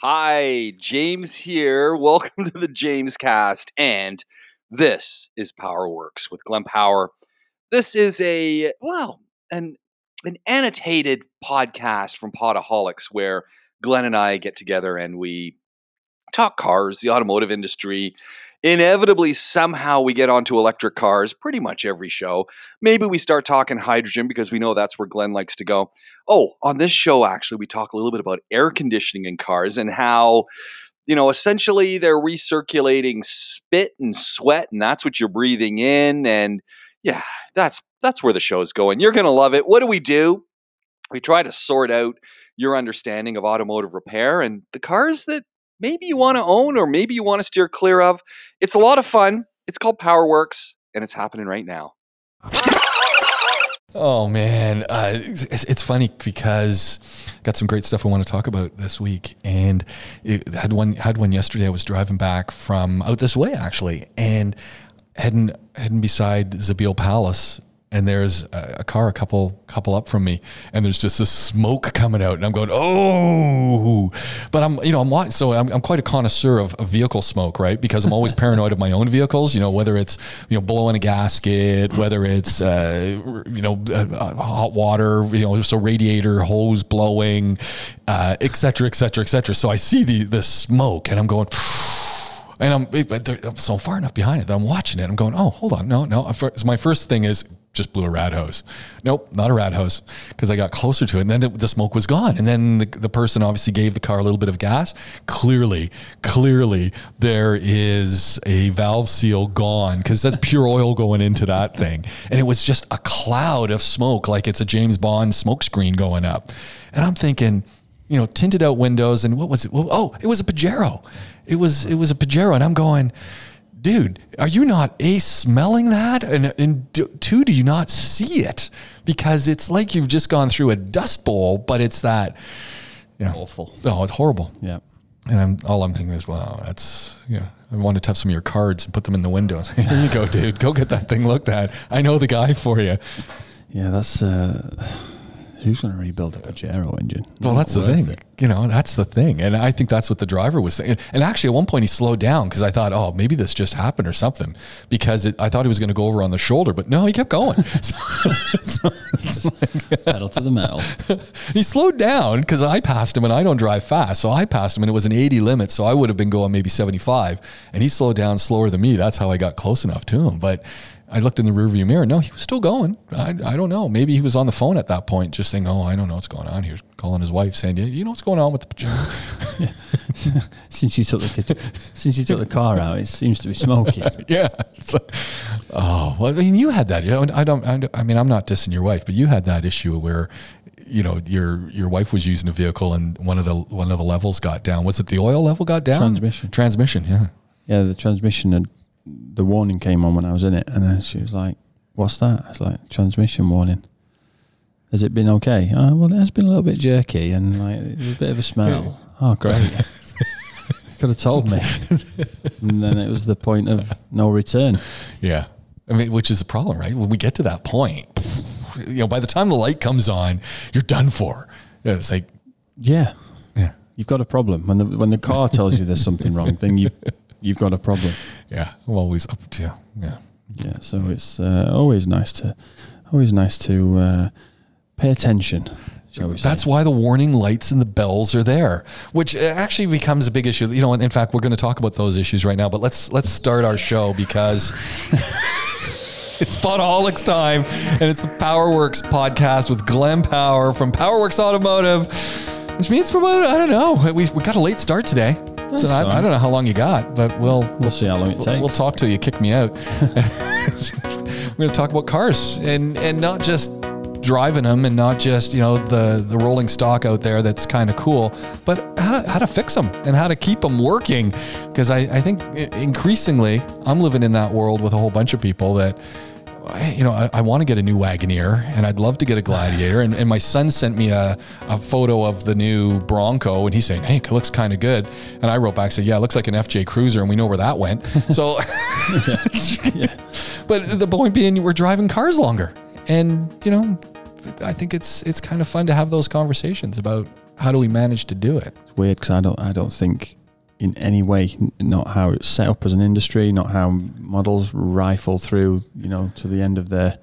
Hi, James here. Welcome to the James Cast, and this is Powerworks with Glenn Power. This is a well, an an annotated podcast from Podaholics where Glenn and I get together and we talk cars, the automotive industry. Inevitably, somehow we get onto electric cars pretty much every show. Maybe we start talking hydrogen because we know that's where Glenn likes to go. Oh, on this show, actually, we talk a little bit about air conditioning in cars and how, you know, essentially they're recirculating spit and sweat, and that's what you're breathing in. And yeah, that's that's where the show is going. You're gonna love it. What do we do? We try to sort out your understanding of automotive repair and the cars that maybe you want to own or maybe you want to steer clear of. It's a lot of fun. It's called Powerworks, and it's happening right now. Oh man, uh, it's, it's, funny because I got some great stuff I want to talk about this week, and it had one had one yesterday. I was driving back from out this way actually, and heading heading beside Zabeel Palace, and there's a, a, car a couple couple up from me and there's just this smoke coming out and i'm going oh. But i'm you know i'm so i'm, I'm quite a connoisseur of, of, vehicle smoke right? Because i'm always paranoid of my own vehicles you know whether it's you know blowing a gasket whether it's uh, you know uh, uh hot water you know just a radiator hose blowing uh, et cetera et cetera et cetera. So i see the the smoke and i'm going and I'm, I'm so far enough behind it that I'm watching it. I'm going, oh, hold on, no, no. My first thing is just blew a rad hose. Nope, not a rad hose because I got closer to it and then it, the smoke was gone. And then the, the person obviously gave the car a little bit of gas. Clearly, clearly there is a valve seal gone because that's pure oil going into that thing. And it was just a cloud of smoke like it's a James Bond smoke screen going up. And I'm thinking, you know, tinted out windows and what was it? Oh, it was a Pajero. It was it was a Pajero and I'm going dude, are you not a smelling that? And, and two, do you not see it? Because it's like you've just gone through a dust bowl, but it's that, you know, awful. Oh, it's horrible. Yeah. And I'm all I'm thinking is, wow, that's yeah. I wanted to have some of your cards and put them in the window. Here you go, dude. Go get that thing looked at. I know the guy for you. Yeah, that's. Uh Who's going to rebuild a Pajero engine? Well, that's the thing. It. You know, that's the thing. And I think that's what the driver was saying. And actually, at one point, he slowed down because I thought, oh, maybe this just happened or something. Because it, I thought he was going to go over on the shoulder, but no, he kept going. so, so it's like, pedal to the metal. he slowed down because I passed him, and I don't drive fast. So I passed him, and it was an 80 limit. So I would have been going maybe 75. And he slowed down slower than me. That's how I got close enough to him. But I looked in the rearview mirror. No, he was still going. I, I don't know. Maybe he was on the phone at that point, just saying, "Oh, I don't know what's going on here." Calling his wife, saying, "Yeah, "You know what's going on with the pajama?" since you took the since you took the car out, it seems to be smoking. yeah. oh well, I mean, you had that. You know, I don't. I mean, I'm not dissing your wife, but you had that issue where you know your your wife was using a vehicle and one of the one of the levels got down. Was it the oil level got down? Transmission. Transmission. Yeah. Yeah, the transmission had the warning came on when I was in it, and then she was like, "What's that?" It's like transmission warning. Has it been okay? Oh, well, it has been a little bit jerky and like a bit of a smell. oh, great. Could have told me. and then it was the point of no return. Yeah. I mean, which is a problem, right? When we get to that point, you know, by the time the light comes on, you're done for. It's like, yeah, yeah, you've got a problem. When the when the car tells you there's something wrong, then you you've got a problem. Yeah, I'm always up to yeah. Yeah, so it's uh, always nice to always nice to uh, pay attention. That's why the warning lights and the bells are there, which uh, actually becomes a big issue. You know, in fact, we're going to talk about those issues right now. But let's let's start our show because it's Podaholics time, and it's the Powerworks podcast with Glenn Power from Powerworks Automotive, which means for about I don't know. We we got a late start today. So I, I, don't know how long you got, but we'll we'll see how long it we'll, takes. We'll talk till you kick me out. We're going to talk about cars and and not just driving them and not just you know the the rolling stock out there that's kind of cool, but how to how to fix them and how to keep them working. Because I I think increasingly I'm living in that world with a whole bunch of people that you know, I, I want to get a new Wagoneer and I'd love to get a Gladiator. And, and my son sent me a, a photo of the new Bronco and he's saying, hey, it looks kind of good. And I wrote back, said, yeah, it looks like an FJ Cruiser and we know where that went. So, yeah. but the point being, we're driving cars longer. And, you know, I think it's it's kind of fun to have those conversations about how do we manage to do it. It's weird because I don't I don't think in any way not how it's set up as an industry, not how models rifle through you know to the end of their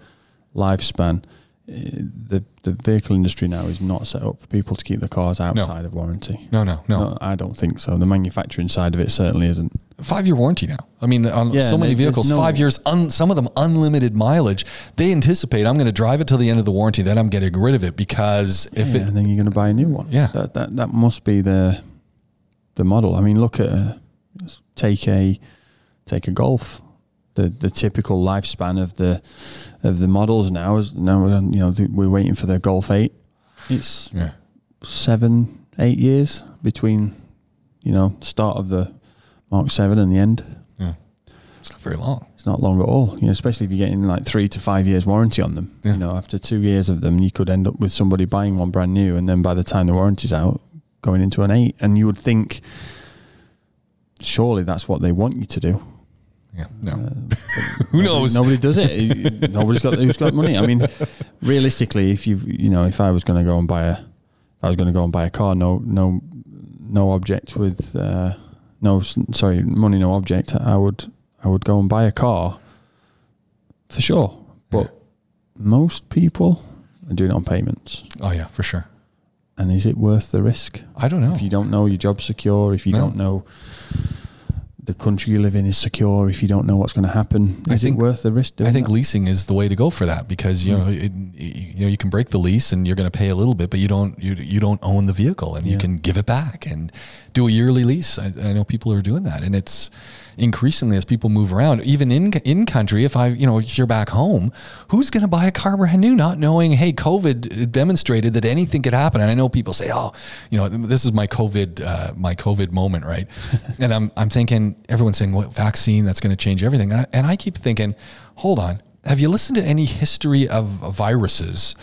lifespan. Eh, The the vehicle industry now is not set up for people to keep the cars outside of warranty. No, no, no. I don't think so. The manufacturing side of it certainly isn't. Five year warranty now. I mean, on Yeah, so many vehicles, no- five years. Un, some of them unlimited mileage. They anticipate I'm going to drive it till the end of the warranty, then I'm getting rid of it because if yeah, it and then you're going to buy a new one. Yeah. that that that must be the the model. I mean, look at a, take a take a Golf. The the typical lifespan of the of the models now is now we're you know we're waiting for the Golf Eight. It's yeah. seven eight years between you know start of the Mark Seven and the end. Yeah, it's not very long. It's not long at all. You know, especially if you're getting like three to five years warranty on them. Yeah. You know, after two years of them, you could end up with somebody buying one brand new, and then by the time the warranty's out, going into an eight. And you would think, surely that's what they want you to do. Yeah, no. Uh, Who nobody- knows? Nobody does it. Nobody's got who's got money. I mean, realistically, if you've you know, if I was going to go and buy a, if I was going to go and buy a car, no, no, no object with, uh, no, sorry, money, no object. I would, I would go and buy a car, for sure. But most people are doing it on payments, Oh yeah, for sure. And is it worth the risk? I don't know. If you don't know your job's secure, if you No. don't know the country you live in is secure, if you don't know what's going to happen, I think- it worth the risk? Doing I think that? leasing is the way to go for that because you Mm. know it, you know you can break the lease and you're going to pay a little bit, but you don't you you don't own the vehicle and you can give it back and do a yearly lease. I, I know people are doing that, and it's increasingly as people move around, even in in country. If I you know if you're back home, who's going to buy a car brand new, not knowing hey COVID demonstrated that anything could happen? And I know people say oh you know this is my COVID uh, my COVID moment right, and I'm I'm thinking everyone's saying what vaccine that's going to change everything, and I, and I keep thinking hold on, have you listened to any history of viruses?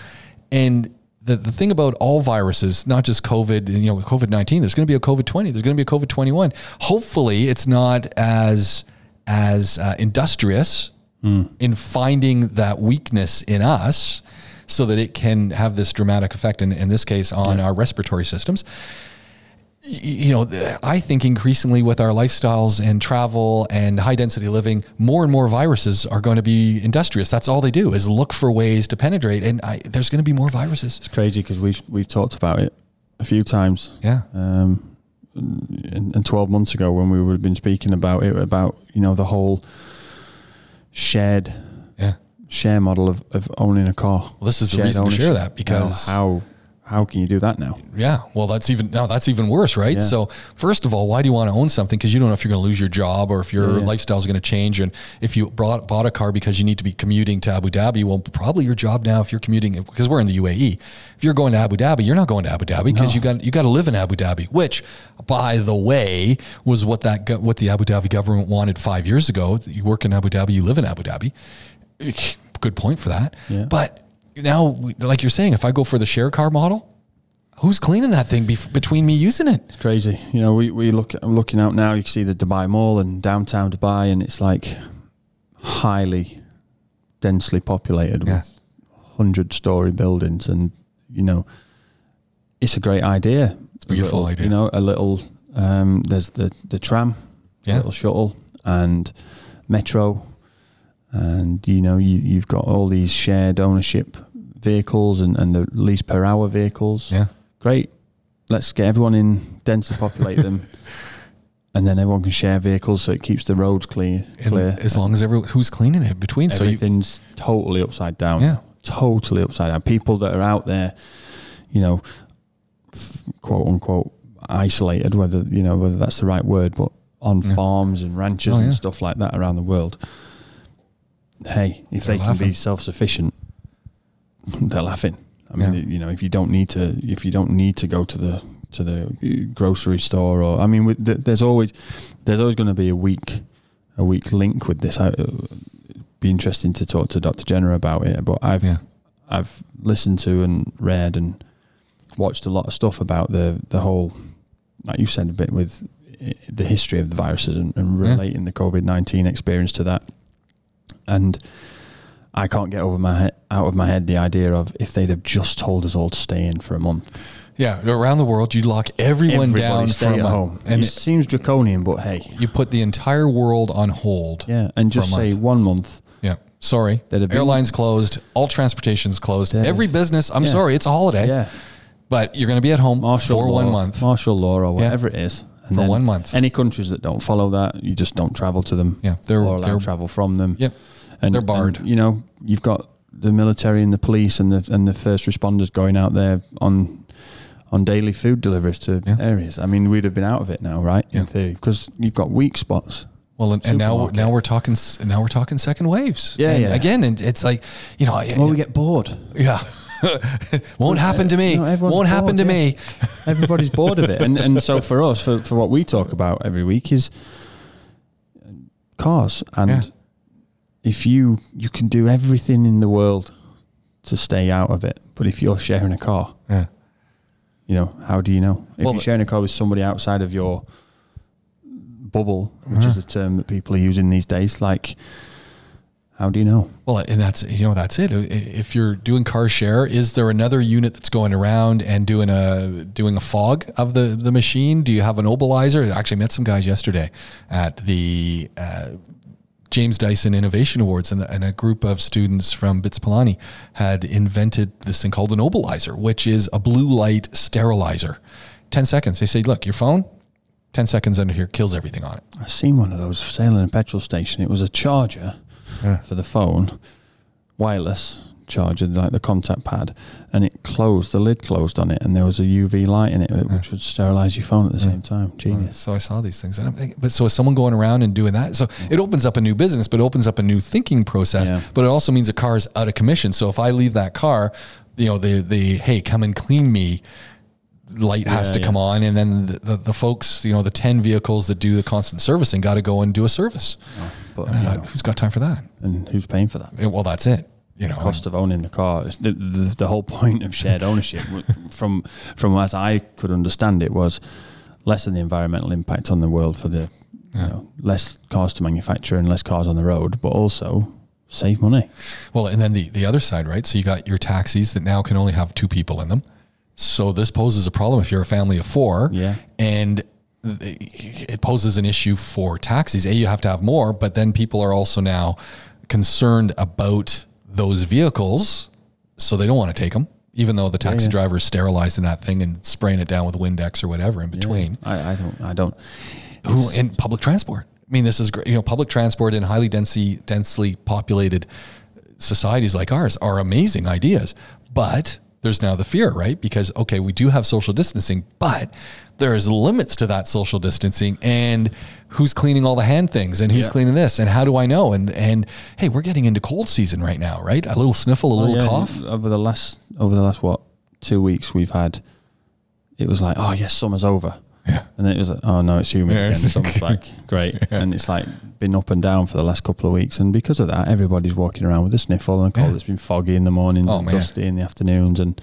And the, the thing about all viruses, not just COVID, you know, COVID 19, there's going to be a COVID 20, there's going to be a COVID 21. Hopefully, it's not as, as uh, industrious in finding that weakness in us so that it can have this dramatic effect, in, in this case, on our respiratory systems you know, I think increasingly with our lifestyles and travel and high density living, more and more viruses are going to be industrious. That's all they do is look for ways to penetrate, and I, there's going to be more viruses. It's crazy because we've we've talked about it a few times. Yeah, Um, and, and 12 months ago, when we would have been speaking about it, about you know the whole shared yeah. share model of, of owning a car. Well, this is the reason to share that because how how can you do that now? Yeah, well, that's even now that's even worse, right? Yeah. So, first of all, why do you want to own something? Because you don't know if you're going to lose your job or if your Yeah, yeah. lifestyle is going to change. And if you brought, bought a car because you need to be commuting to Abu Dhabi, well, probably your job now, if you're commuting, because we're in the UAE, if you're going to Abu Dhabi, you're not going to Abu Dhabi because No. you got you got to live in Abu Dhabi, which, by the way, was what that what the Abu Dhabi government wanted five years ago. You work in Abu Dhabi, you live in Abu Dhabi. Eh, good point for that. But now, like you're saying, if I go for the share car model. Who's cleaning that thing bef- between me using it? It's crazy. You know, we, we look I'm looking out now. You can see the Dubai Mall and downtown Dubai, and it's like highly densely populated Yeah. with hundred story buildings, and you know, it's a great idea. It's a beautiful idea. You know, a little. Um, there's the the tram, Yeah. little shuttle, and metro, and you know, you you've got all these shared ownership vehicles and and the lease per hour vehicles Yeah. great. Let's get everyone in, densely populate them, and then everyone can share vehicles, so it keeps the roads clear. And clear. as long as everyone who's cleaning it between, so you, everything's totally upside down. Yeah. totally upside down. People that are out there, you know, quote unquote isolated, whether you know whether that's the right word, but on Yeah. farms and ranches Oh, yeah. and stuff like that around the world. Hey, if They're they can be self-sufficient, they're laughing. I mean, Yeah. you know, if you don't need to, if you don't need to go to the to the uh, grocery store, or I mean, there's always there's always going to be a weak a weak link with this. I, it'd be interesting to talk to Dr. Jenner about it, but I've Yeah. I've listened to and read and watched a lot of stuff about the the whole, like you said, a bit with uh, the history of the viruses and, and Yeah. relating the COVID nineteen experience to that, and I can't get over my he- out of my head the idea of if they'd have just told us all to stay in for a month. Yeah, around the world, you'd lock everyone Everybody down stay a at home. and it seems draconian, but hey, you put the entire world on hold. yeah, and just say one month. Yeah, sorry, That'd have been- airlines closed, all transportation's closed, every business. I'm Yeah. sorry, it's a holiday, Yeah, but you're going to be at home martial for law, one month. martial law or whatever it is. And For one month. Any countries that don't follow that, you just don't travel to them. Yeah, they're- or they're- travel from them. Yep. And They're barred. and, you know, you've got the military and the police and the and the first responders going out there on on daily food deliveries to Yeah. areas. I mean, we'd have been out of it now, right? Yeah. In theory, because you've got weak spots. Well, and, and now now we're talking now we're talking second waves. Yeah, And yeah. Again, and it's like you know, Well, we get bored. yeah, won't happen to me. No, Won't happen to yeah. me. Everybody's bored of it, and and so for us, for for what we talk about every week is cars, and Yeah. If you you can do everything in the world to stay out of it, but if you're sharing a car, Yeah. you know, how do you know if Well, you're sharing a car with somebody outside of your bubble, which is a term that people are using these days? Like, how do you know? Well, and that's you know that's it. If you're doing car share, is there another unit that's going around and doing a doing a fog of the the machine? Do you have an mobilizer? I actually met some guys yesterday at the uh, James Dyson Innovation Awards, and, and a group of students from BITS Pilani had invented this thing called an mobilizer, which is a blue light sterilizer. Ten seconds. They say, look, your phone. 10 seconds under here kills everything on it. I've seen one of those sale in a petrol station. It was a charger for the phone, wireless charger, like the contact pad, and it closed. The lid closed on it, and there was a UV light in it, which would sterilize your phone at the same time. Genius. So I saw these things, and I'm thinking, but so is someone going around and doing that? So it opens up a new business, but it opens up a new thinking process. Yeah. But it also means a car is out of commission. So if I leave that car, you know, the the hey, come and clean me light has Yeah, to yeah. come on, and then the, the, the folks, you know, the ten vehicles that do the constant servicing got to go and do a service. Oh, but And I thought, who's got time for that? and who's paying for that? Yeah, Well, that's it. You know, cost of owning the car. The, the, the whole point of shared ownership, from from as I could understand it, was lessen the environmental impact on the world for the you know, less cars to manufacture and less cars on the road, but also save money. Well, and then the, the other side, right? So you got your taxis that now can only have two people in them. So this poses a problem if you're a family of four. Yeah. And it poses an issue for taxis. A, you have to have more, but then people are also now concerned about those vehicles. So they don't want to take them, even though the taxi yeah. driver is sterilizing that thing and spraying it down with Windex or whatever in between I, I don't. I don't. who in public transport. I mean, this is great. You know, public transport in highly densely densely populated societies like ours are amazing ideas, but there's now the fear, right? Because okay, we do have social distancing, but there's limits to that social distancing, and who's cleaning all the hand things, and who's Yeah. cleaning this, and how do I know? And and hey, we're getting into cold season right now, right? A little sniffle, a oh, little Oh, yeah, cough. over the last over the last what two weeks we've had. It was like, oh yes, summer's over. Yeah. And then it was like, oh no, it's humid Yeah, again. it's- Summer's like great, and it's like been up and down for the last couple of weeks, and because of that, everybody's walking around with a sniffle and a cold. Yeah. It's been foggy in the mornings, Oh, dusty in the afternoons, and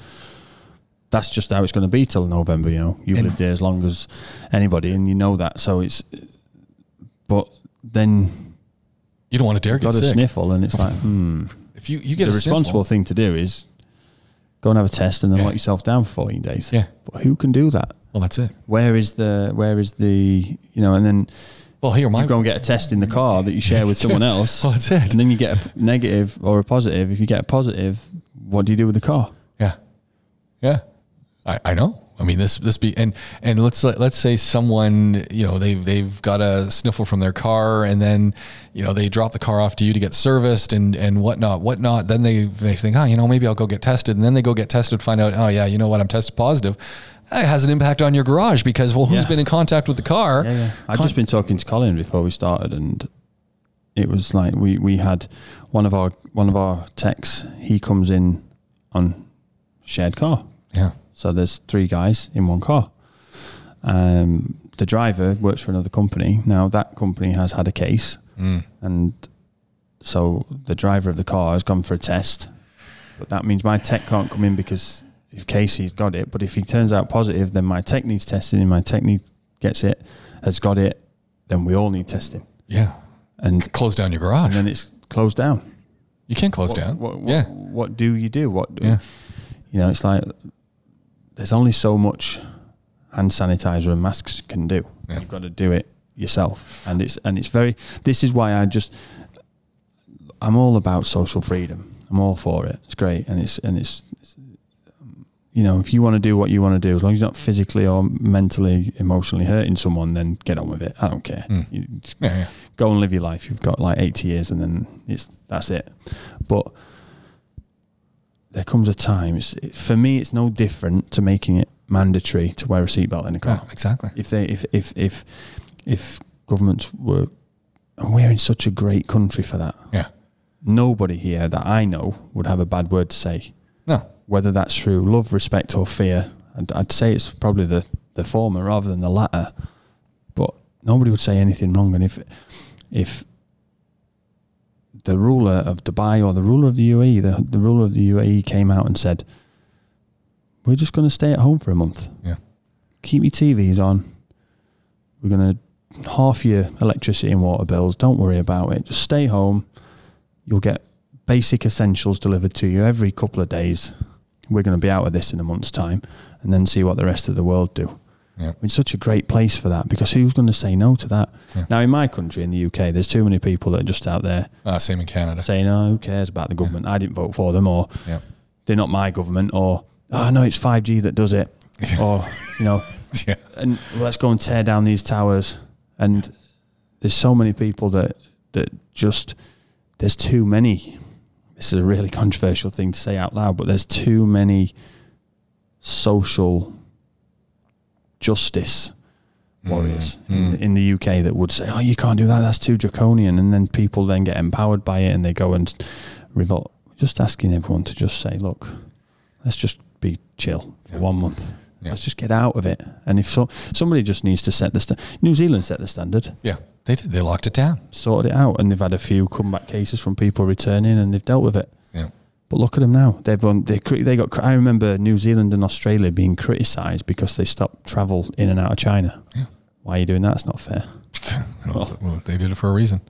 that's just how it's going to be till November. You know, you've lived here as long as anybody, and you know that. So it's, but then You don't want to dare got get a sniffle, and it's like, hmm. If you you get the a responsible sniffle, thing to do is go and have a test and then Yeah. lock yourself down for 14 days. Yeah. But who can do that? Well, that's it. Where is the where is the you know and then Well, here my you go and get a test in the car that you share with someone else well, that's it. and then you get a negative or a positive. If you get a positive, what do you do with the car? Yeah, yeah, I, I know. I mean, this this be and and let's let's say someone you know they've they've got a sniffle from their car and then you know they drop the car off to you to get serviced and and whatnot whatnot. Then they they think oh you know maybe I'll go get tested and then they go get tested find out oh yeah you know what I'm tested positive. It has an impact on your garage because well who's Yeah. been in contact with the car? Yeah, yeah. I've Con- just been talking to Colin before we started, and it was like we we had one of our one of our techs. He comes in on shared car. yeah So there's three guys in one car. Um, the driver works for another company. Now that company has had a case, Mm. and so the driver of the car has gone for a test. But that means my tech can't come in because if Casey's got it. But if he turns out positive, then my tech needs testing, and my tech gets it, has got it. Then we all need testing, yeah and close down your garage. and then it's closed down. You can't close what, down. What, what, yeah. what do you do? What Yeah. you know? It's like there's only so much hand sanitizer and masks can do. Yeah. You've got to do it yourself, and it's and it's very. This is why I just I'm all about social freedom. I'm all for it. It's great, and it's and it's, it's you know if you want to do what you want to do, as long as you're not physically or mentally, emotionally hurting someone, then get on with it. I don't care. Mm. You, Yeah. Yeah. go and live your life. You've got like 80 years and then it's that's it. But there comes a time, it, for me, it's no different to making it mandatory to wear a seatbelt in a car. Yeah, exactly. If they, if, if, if, if governments were, and we're in such a great country for that. Yeah. Nobody here that I know would have a bad word to say, No. whether that's through love, respect, or fear. I'd, I'd say it's probably the, the former rather than the latter. But nobody would say anything wrong. And if if the ruler of Dubai or the ruler of the UAE, the, the ruler of the UAE came out and said, We're just going to stay at home for a month. Yeah. Keep your TVs on. We're going to half your electricity and water bills. Don't worry about it. Just stay home. You'll get basic essentials delivered to you every couple of days. We're going to be out of this in a month's time and then see what the rest of the world do. Yeah. It's such a great place for that because who's going to say no to that? Yeah. Now, in my country, in the UK, there's too many people that are just out there Uh, same in Canada. saying, "Oh, who cares about the government? I didn't vote for them," or Yeah. "They're not my government," or "Oh no, it's 5G that does it," or you know, Yeah. and let's go and tear down these towers. And there's so many people that that just there's too many. This is a really controversial thing to say out loud, but there's too many social justice warriors Mm, in, in the UK that would say, "Oh, you can't do that. That's too draconian," and then people then get empowered by it and they go and revolt. Just asking everyone to just say, "Look, let's just be chill for Yeah. one month. Yeah. Let's just get out of it." And if so, somebody just needs to set the sta- New Zealand set the standard, Yeah. They did. They locked it down. sorted it out, and they've had a few comeback cases from people returning, and they've dealt with it. But look at them now. They've won, they they got. I remember New Zealand and Australia being criticised because they stopped travel in and out of China. Yeah. Why are you doing that? It's not fair. well, well, they did it for a reason.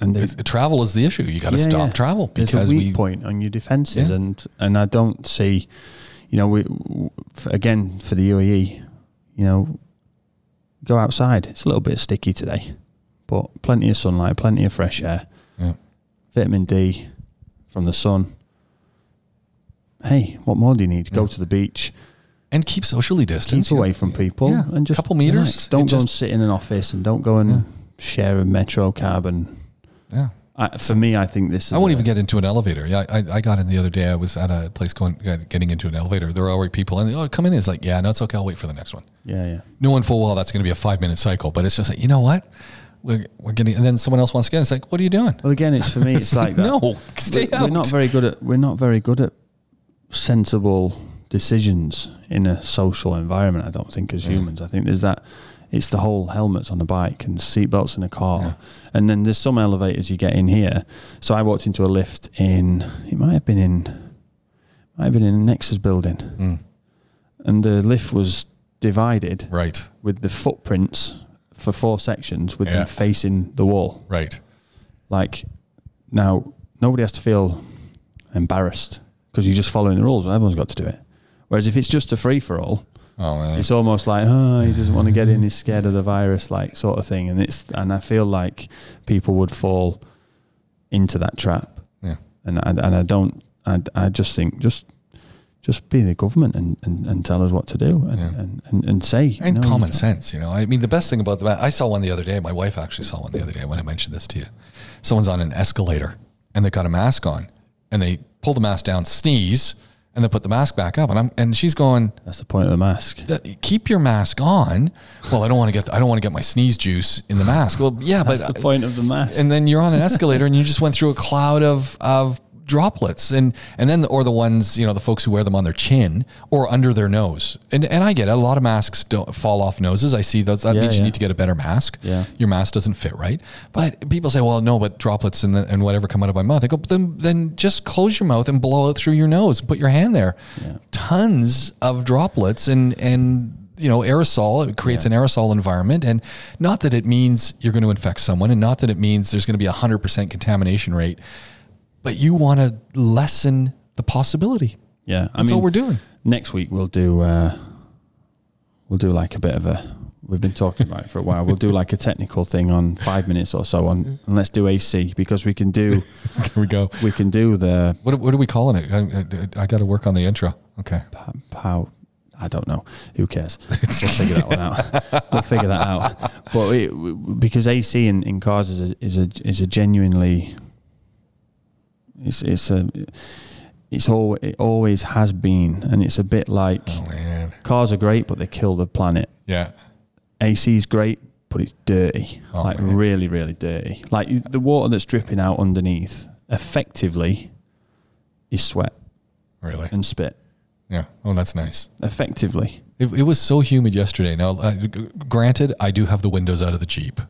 And they, travel is the issue. You got to Yeah, stop yeah. travel there's because a weak we. point on your defences, Yeah. and and I don't see, you know, we again for the UAE, you know, go outside. It's a little bit sticky today, but plenty of sunlight, plenty of fresh air, Yeah. vitamin D from the sun. Hey, what more do you need? Go Yeah. to the beach, And keep socially distanced. keep away from people, Yeah. and just couple meters. relax. Don't go and sit in an office, and don't go and Yeah. share a metro cab. And Yeah. I, for me, I think this is. I won't a- even get into an elevator. Yeah, I, I got in the other day. I was at a place going getting into an elevator. There were already people, and they, oh, come in. It's like, yeah, no, it's okay. I'll wait for the next one. Yeah, yeah. Knowing full well that's going to be a five minute cycle, but it's just like, you know what? We're, we're getting, and then someone else wants to get. in. It's like, what are you doing? Well, again, it's for me. It's like that. no, stay we're, out. we're not very good at we're not very good at sensible decisions in a social environment. I don't think as Yeah. humans. I think there's that. It's the whole helmets on a bike and seatbelts in a car, Yeah. and then there's some elevators you get in here. So I walked into a lift in. It might have been in. Might have been in a Nexus building, Mm, and the lift was divided right, with the footprints for four sections with Yeah. them facing the wall. right. Like now, nobody has to feel embarrassed because you're just following the rules. Well, everyone's got to do it. Whereas if it's just a free for all, Oh, really? it's almost like, oh, he doesn't want to get in. He's scared of the virus, like sort of thing. And it's and I feel like people would fall into that trap. Yeah. And and, and I don't. I, I just think just just be the government and, and, and tell us what to do and, Yeah. and, and, and say and no, common sense. You know, I mean, the best thing about the I saw one the other day. My wife actually saw one the other day when I mentioned this to you. Someone's on an escalator and they've got a mask on, and they pull the mask down, sneeze, and then put the mask back up, and I'm and she's going. That's the point of the mask. "That- Keep your mask on. Well, I don't want to get I don't want to get my sneeze juice in the mask. Well, yeah, That's but the point of the mask. and then you're on an escalator and you just went through a cloud of of droplets and and then the, or the ones you know the folks who wear them on their chin or under their nose. And and I get it. A lot of masks don't fall off noses. I see those. That Yeah, means you need to get a better mask. Yeah. your mask doesn't fit right? But people say well no but droplets and, the, and whatever come out of my mouth. I go then then just close your mouth and blow it through your nose. And put your hand there. Yeah. tons of droplets and and you know aerosol. It creates an aerosol environment. And not that it means you're going to infect someone and not that it means there's going to be a 100% contamination rate but you want to lessen the possibility. Yeah, I That's mean, all we're doing. next week we'll do uh, we'll do like a bit of a. We've been talking about it for a while. We'll do like a technical thing on five minutes or so on, and let's do AC because we can do There we go. we can do the What, what are we calling it? I, I, I got to work on the intro. Okay. p- how I don't know. Who cares? we'll figure that one out. We'll figure that out. But it, because AC in, in cars is a, is a is a genuinely it's it's a it's all it always has been, and it's a bit like Oh cars are great, but they kill the planet. Yeah. AC is great, but it's dirty, Oh, like man. really, really dirty. Like the water that's dripping out underneath, effectively, is sweat Really. and spit. Yeah. Oh, that's nice. Effectively, It, it was so humid yesterday. Now, uh, granted, I do have the windows out of the Jeep,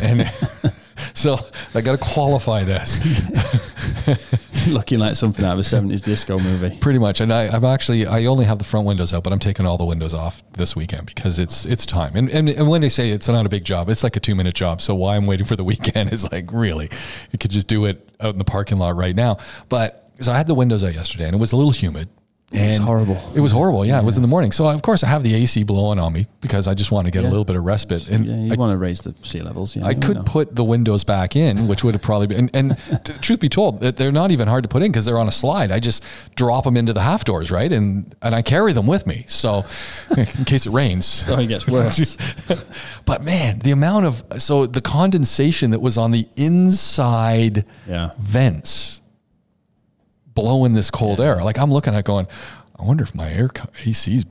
and so I got to qualify this looking like something out of a seventies disco movie. pretty much. And I, I'm actually I only have the front windows out, but I'm taking all the windows off this weekend because it's it's time. And and, and when they say it's not a big job, it's like a two minute job. So why I'm waiting for the weekend is like really, you could just do it out in the parking lot right now. But so I had the windows out yesterday, and it was a little humid. Was And horrible. It was horrible. Yeah, it was in the morning. So of course I have the AC blowing on me because I just want to get a little bit of respite. And yeah, you I, want to raise the sea levels. Yeah, I could know. put the windows back in, which would have probably been. And, and truth be told, they're not even hard to put in because they're on a slide. I just drop them into the half doors, right? And and I carry them with me, so in case it rains. Story gets worse. But man, the amount of so the condensation that was on the inside yeah, vents blowing this cold air. Like I'm looking at going, I wonder if my air is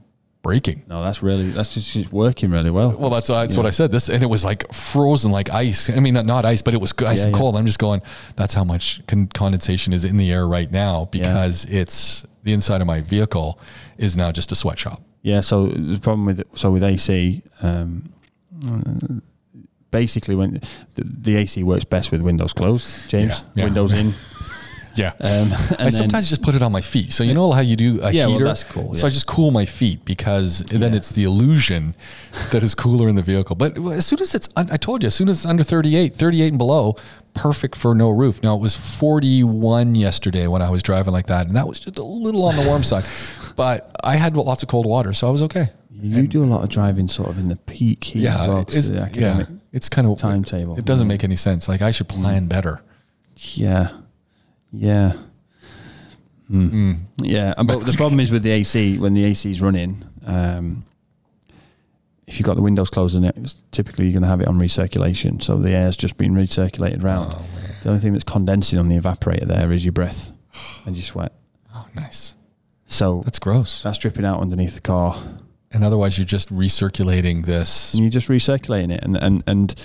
breaking. no, that's really that's just, working really well. Well, that's that's what I said. This and it was like frozen like ice. I mean, not, not ice, but it was ice Yeah, and yeah. cold. I'm just going. That's how much con- condensation is in the air right now because it's the inside of my vehicle is now just a sweatshop. Yeah, so the problem with so with AC, um, basically when the, the AC works best with windows closed, James. Yeah, yeah. Windows in. Yeah. Um, and I then- sometimes just put it on my feet. So you know how you do a Yeah, well, heater. that's cool, So. I just cool my feet because then Yeah. it's the illusion that is cooler in the vehicle. But as soon as it's, I told you, as soon as it's under 38, 38 and below, perfect for no roof. Now it was 41 yesterday when I was driving like that, and that was just a little on the warm side. But I had lots of cold water, so I was okay. you do a lot of driving sort of in the peak heat Yeah, well, it 'cause is- of yeah. It's kind of timetable. It doesn't make any sense. Like I should plan better. Yeah, yeah, Mm. yeah. But the problem is with the AC when the AC is running. Um, if you've got the windows closed in it, it's typically you're going to have it on recirculation, so the air's just been recirculated around. Oh. The only thing that's condensing on the evaporator there is your breath and your sweat. Oh, nice. So That's gross. that's dripping out underneath the car, And otherwise, you're just recirculating this. and you're just recirculating it, and and and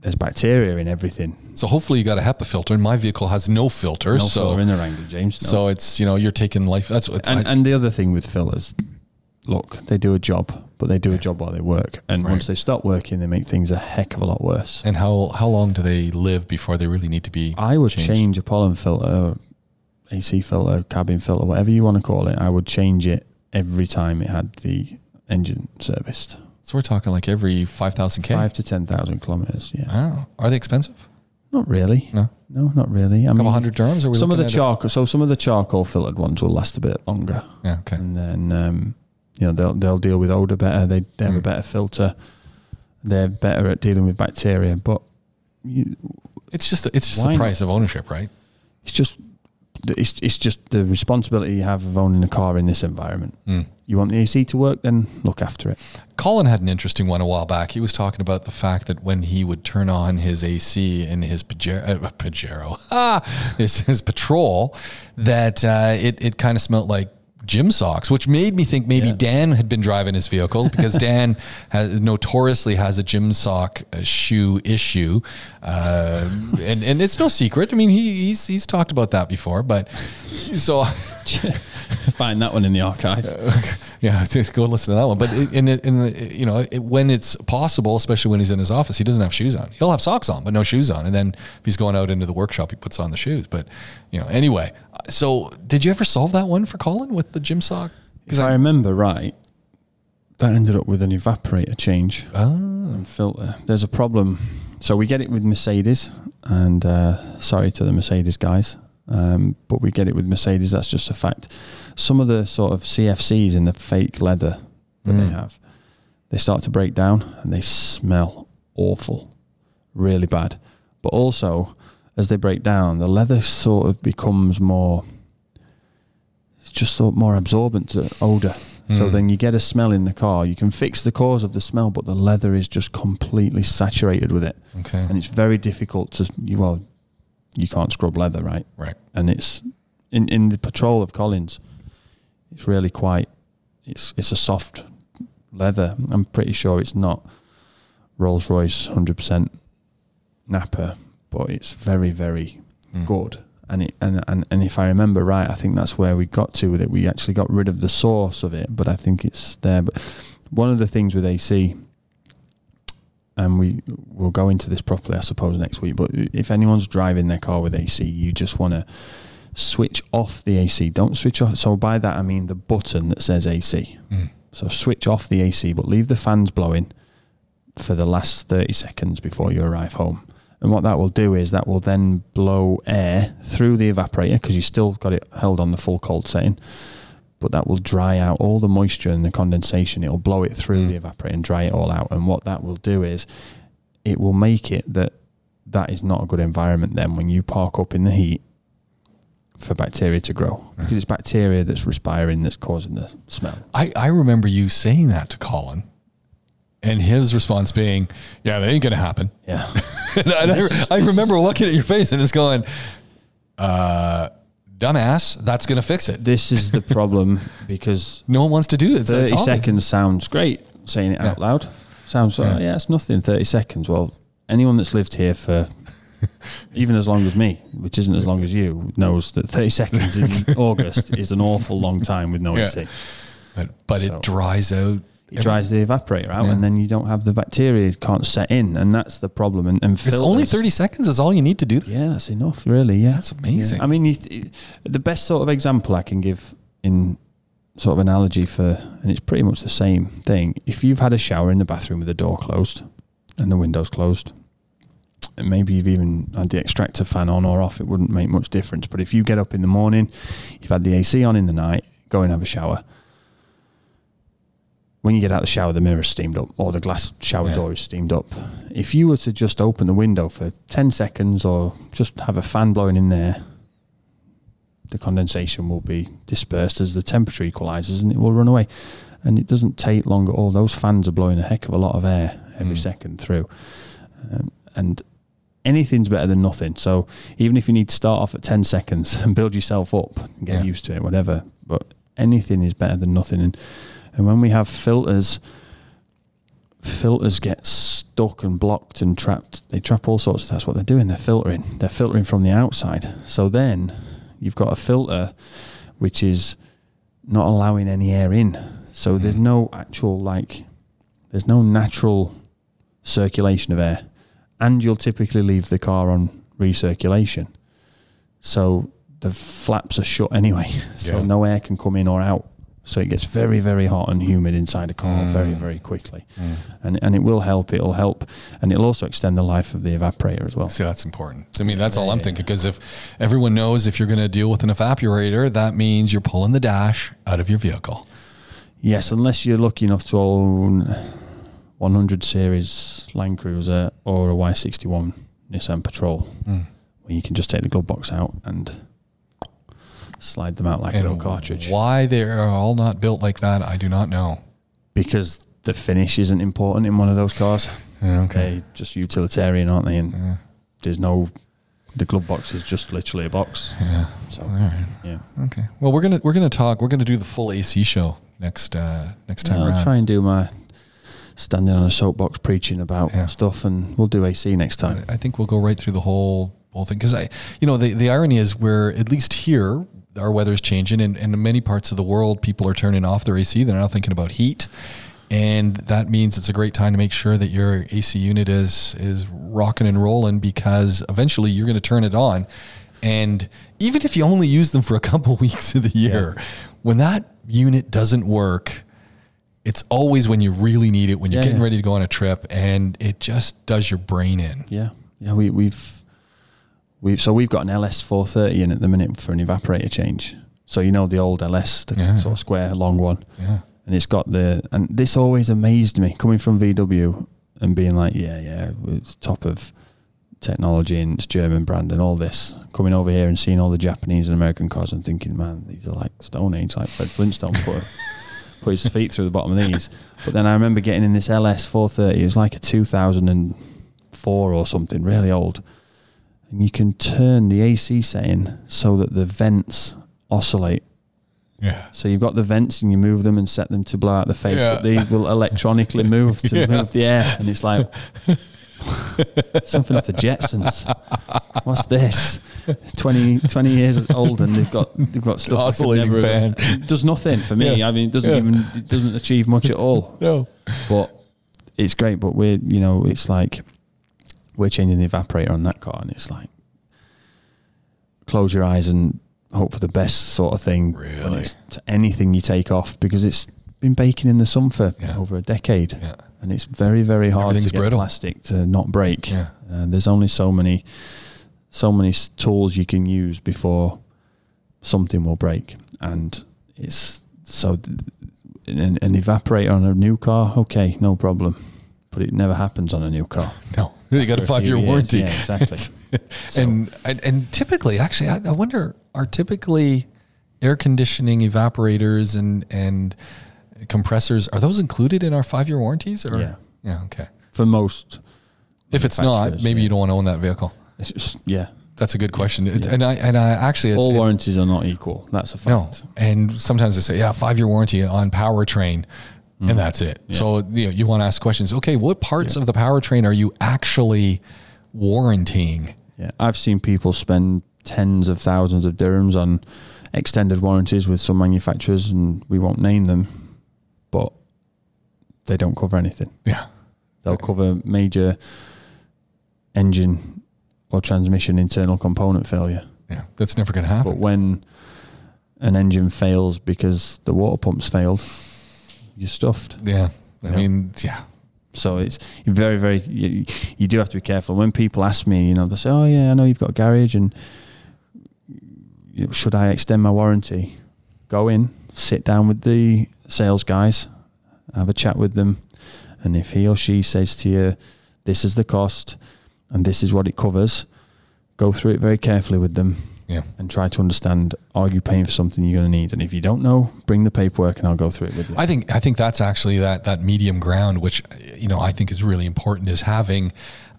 there's bacteria in everything. So hopefully, you got a HEPA filter. And my vehicle has no filter. No so filter in the Wrangler, James. No. So it's you know you're taking life. That's what. and, I, and the other thing with fillers, look, they do a job, but they do a job while they work, and Right. once they stop working, they make things a heck of a lot worse. and how how long do they live before they really need to be? I would changed? change a pollen filter, AC filter, cabin filter, whatever you want to call it. I would change it every time it had the engine serviced. So we're talking like every five thousand k. Five to ten thousand kilometers. Yeah, Wow. Are they expensive? not really. No. No, not really. I A couple hundred dirhams. Or are we some of the charcoal. So some of the charcoal filtered ones will last a bit longer, Yeah. Okay. and then um, you know they'll they'll deal with odor better. They, they have a Mm. better filter. They're better at dealing with bacteria, but you, It's just it's just the not? price of ownership, right? it's just it's it's just the responsibility you have of owning a car in this environment. Mm. You want the AC to work, then look after it. Colin had an interesting one a while back. He was talking about the fact that when he would turn on his AC in his Pajero, uh, Pajero ah, his, his Patrol, that uh, it, it kind of smelled like gym socks, which made me think maybe Yeah. Dan had been driving his vehicles because Dan has, notoriously has a gym sock uh, shoe issue. Uh, and, and it's no secret. I mean, he, he's, he's talked about that before, but so Find that one in the archive. yeah, just go listen to that one. But in in, in the, you know it, when it's possible, especially when he's in his office, he doesn't have shoes on. He'll have socks on, but no shoes on. And then if he's going out into the workshop, he puts on the shoes. But you know, anyway. So did you ever solve that one for Colin with the gym sock? If I remember right, that ended up with an evaporator change oh, and filter. There's a problem. So we get it with Mercedes, and uh, sorry to the Mercedes guys. Um, but we get it with Mercedes. That's just a fact. Some of the sort of CFCs in the fake leather that they Mm. have, they start to break down and they smell awful, really bad. But also, as they break down, the leather sort of becomes more, just more absorbent to odor. So Mm. then you get a smell in the car. You can fix the cause of the smell, but the leather is just completely saturated with it, Okay. and it's very difficult to. You well, you can't scrub leather, right? Right. And it's in in the Patrol of Colin's. It's really quite. It's it's a soft leather. I'm pretty sure it's not Rolls Royce hundred percent Nappa, but it's very very Mm. good. And it and, and and if I remember right, I think that's where we got to with it. We actually got rid of the source of it, but I think it's there. But one of the things with AC, and we will go into this properly, I suppose, next week. But if anyone's driving their car with AC, you just want to switch off the AC. Don't switch off. So by that I mean the button that says AC. Mm. So switch off the AC, but leave the fans blowing for the last 30 seconds before you arrive home. And what that will do is that will then blow air through the evaporator because you still got it held on the full cold setting. But that will dry out all the moisture and the condensation. It'll blow it through Mm. the evaporator and dry it all out. And what that will do is it will make it that that is not a good environment then when you park up in the heat for bacteria to grow because it's bacteria that's respiring that's causing the smell. I, I remember you saying that to Colin, and his response being, "Yeah, that ain't gonna happen." Yeah. I, I remember looking at your face and just going, uh, "Dumbass, that's gonna fix it." this is the problem because No one wants to do it. It's- it's 30 obvious. seconds sounds great saying it Yeah. out loud. Sounds, yeah. Yeah. yeah, it's nothing, 30 seconds. Well, anyone that's lived here for even as long as me, which isn't as long as you, knows that 30 seconds in August is an awful long time with no Yeah. But, but So- it dries out. It dries the evaporator out, Yeah. and then you don't have the bacteria can't set in, and that's the problem. And, and It's only thirty seconds. Is all you need to do. That. Yeah, that's enough, really. Yeah, That's amazing. Yeah. I mean, you, the best sort of example I can give in sort of analogy for, and it's pretty much the same thing. If you've had a shower in the bathroom with the door closed and the windows closed, and maybe you've even had the extractor fan on or off, it wouldn't make much difference. But if you get up in the morning, you've had the AC on in the night, go and have a shower. When you get out of the shower, the mirror's steamed up, or the glass shower Yeah. door is steamed up. If you were to just open the window for 10 seconds or just have a fan blowing in there, the condensation will be dispersed as the temperature equalizes and it will run away. And it doesn't take long at all. Those fans are blowing a heck of a lot of air every Mm. second through. Um, and anything's better than nothing. So even if you need to start off at 10 seconds and build yourself up and get Yeah. used to it, whatever, but anything is better than nothing. And, and when we have filters, filters get stuck and blocked and trapped. They trap all sorts. Of, that's what they're doing. They're filtering. They're filtering from the outside. So then you've got a filter which is not allowing any air in. So there's Mm. no actual like there's no natural circulation of air. And you'll typically leave the car on recirculation. So the flaps are shut anyway. So Yeah. no air can come in or out. So it gets very, very hot and humid inside a car very, Mm. very quickly. Mm. And and it will help. It'll help, and it'll also extend the life of the evaporator as well. See, that's important. I mean, that's all I'm Yeah. thinking. Because if everyone knows if you're going to deal with an evaporator, that means you're pulling the dash out of your vehicle. Yes, unless you're lucky enough to own 100 series Land Cruiser or a Y61 Nissan Patrol, Mm. where you can just take the glove box out and slide them out like a little cartridge. Why they're all not built like that, I do not know. Because the finish isn't important in one of those cars. Yeah, okay. They're just utilitarian, aren't they? And Yeah. there's no. The glove box is just literally a box. yeah. So right. yeah, Okay. Well, we're gonna we're gonna talk. We're gonna do the full AC show next uh next time I'll try and do my standing on a soapbox preaching about Yeah. stuff, and we'll do AC next time. I think we'll go right through the whole whole thing because I, you know, the the irony is we're at least here our weather's changing, and, and in many parts of the world, people are turning off their AC. They're now thinking about heat, and that means it's a great time to make sure that your AC unit is is rocking and rolling because eventually you're going to turn it on, and even if you only use them for a couple weeks of the year, when that unit doesn't work. It's always when you really need it, when you're Yeah, getting yeah. ready to go on a trip, and it just does your brain in. Yeah, yeah. We, we've We so we've got an LS 430 in at the minute for an evaporator change. So you know the old LS, the Yeah. sort of square long one, Yeah. and it's got the and this always amazed me coming from VW and being like, yeah, yeah, it's top of technology and it's German brand and all this. Coming over here and seeing all the Japanese and American cars and thinking, man, these are like Stone Age, like Fred Flintstone put put his feet through the bottom of these. But then I remember getting in this LS 430. It was like a 2004 or something, really old. And you can turn the AC setting so that the vents oscillate. Yeah. So you've got the vents and you move them and set them to blow out the face, Yeah. but they will electronically move to Yeah. move the air. And it's like something off the Jetsons. What's this? 20, 20 years old and they've got they've got stuff. Oscillating never- fan. It does nothing for me. Yeah. I mean, it doesn't Yeah. even it doesn't achieve much at all. No. But it's great. But we're you know it's like we're changing the evaporator on that car, and it's like close your eyes and hope for the best sort of thing. Really? to anything you take off because it's been baking in the sun for Yeah. over a decade, Yeah. and it's very very hard to get brittle. plastic to not break. Yeah. Uh, there's only so many so many tools you can use before something will break, and it's so th- an, an evaporator on a new car, okay, no problem, but it never happens on a new car. No. You got a five year years. warranty. Yeah, exactly. So- and, and and typically, actually, I, I wonder are typically air conditioning evaporators and and compressors are those included in our five year warranties? Or Yeah. yeah, okay. For most, If it's not, maybe yeah. you don't want to own that vehicle. it's just, yeah, That's a good question. It's, Yeah. And I and I actually it's, all it- warranties are not equal. That's a fact. no. fact. And sometimes they say, yeah, five year warranty on powertrain. And that's it. Mm. Yeah. So you know, you want to ask questions. Okay, what parts Yeah. of the powertrain are you actually warranting? Yeah, I've seen people spend tens of thousands of dirhams on extended warranties with some manufacturers, and we won't name them, but they don't cover anything. Yeah. They'll cover major engine or transmission internal component failure. Yeah. That's never going to happen. But when an engine fails because the water pump's failed, you're stuffed. yeah. I mean, yeah. So it's very, very. You, you do have to be careful when people ask me. You know, they say, "Oh yeah, I know you've got a garage, and you know, should I extend my warranty?" Go in, sit down with the sales guys, have a chat with them, and if he or she says to you, "This is the cost, and this is what it covers," go through it very carefully with them Yeah. and try to understand: Are you paying for something you're going to need? And if you don't know, bring the paperwork, and I'll go through it with you. I think I think that's actually that that medium ground, which you know I think is really important, is having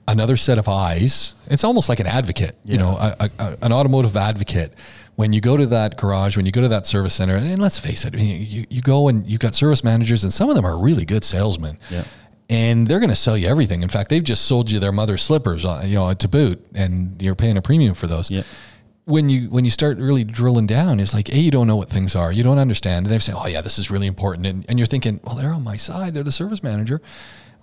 another set of eyes. It's almost like an advocate, you know, a, a, an automotive advocate. When you go to that garage, when you go to that service center, and let's face it, you, you, you go and you've got service managers, and some of them are really good salesmen. Yeah. And they're going to sell you everything. In fact, they've just sold you their mother's slippers, uh, you know, to boot, and you're paying a premium for those Yeah. When you when you start really drilling down, it's like a you don't know what things are, you don't understand. And they're saying, oh yeah, this is really important, and, and you're thinking, well, they're on my side, they're the service manager.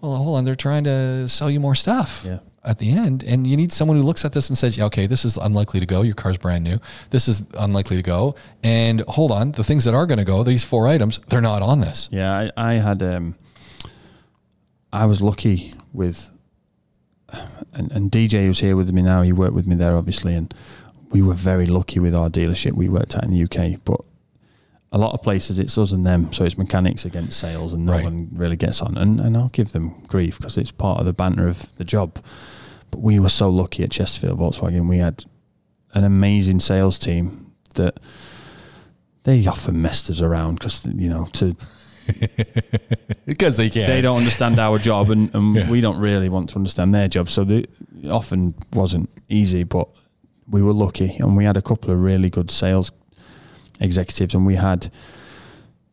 Well, hold on, they're trying to sell you more stuff Yeah. at the end, and you need someone who looks at this and says, yeah, okay, this is unlikely to go. Your car's brand new. This is unlikely to go. And hold on, the things that are going to go, these four items, they're not on this. Yeah, I, I had um I was lucky with and, and DJ who's here with me now, he worked with me there obviously and we were very lucky with our dealership we worked at in the UK. But a lot of places it's us and them, so it's mechanics against sales and no Right. one really gets on. And and I'll give them grief because it's part of the banter of the job. But we were so lucky at Chesterfield Volkswagen. We had an amazing sales team that they often messed us around because you know to Because they can. they don't understand our job and, and Yeah. we don't really want to understand their job. So it often wasn't easy, but we were lucky and we had a couple of really good sales executives and we had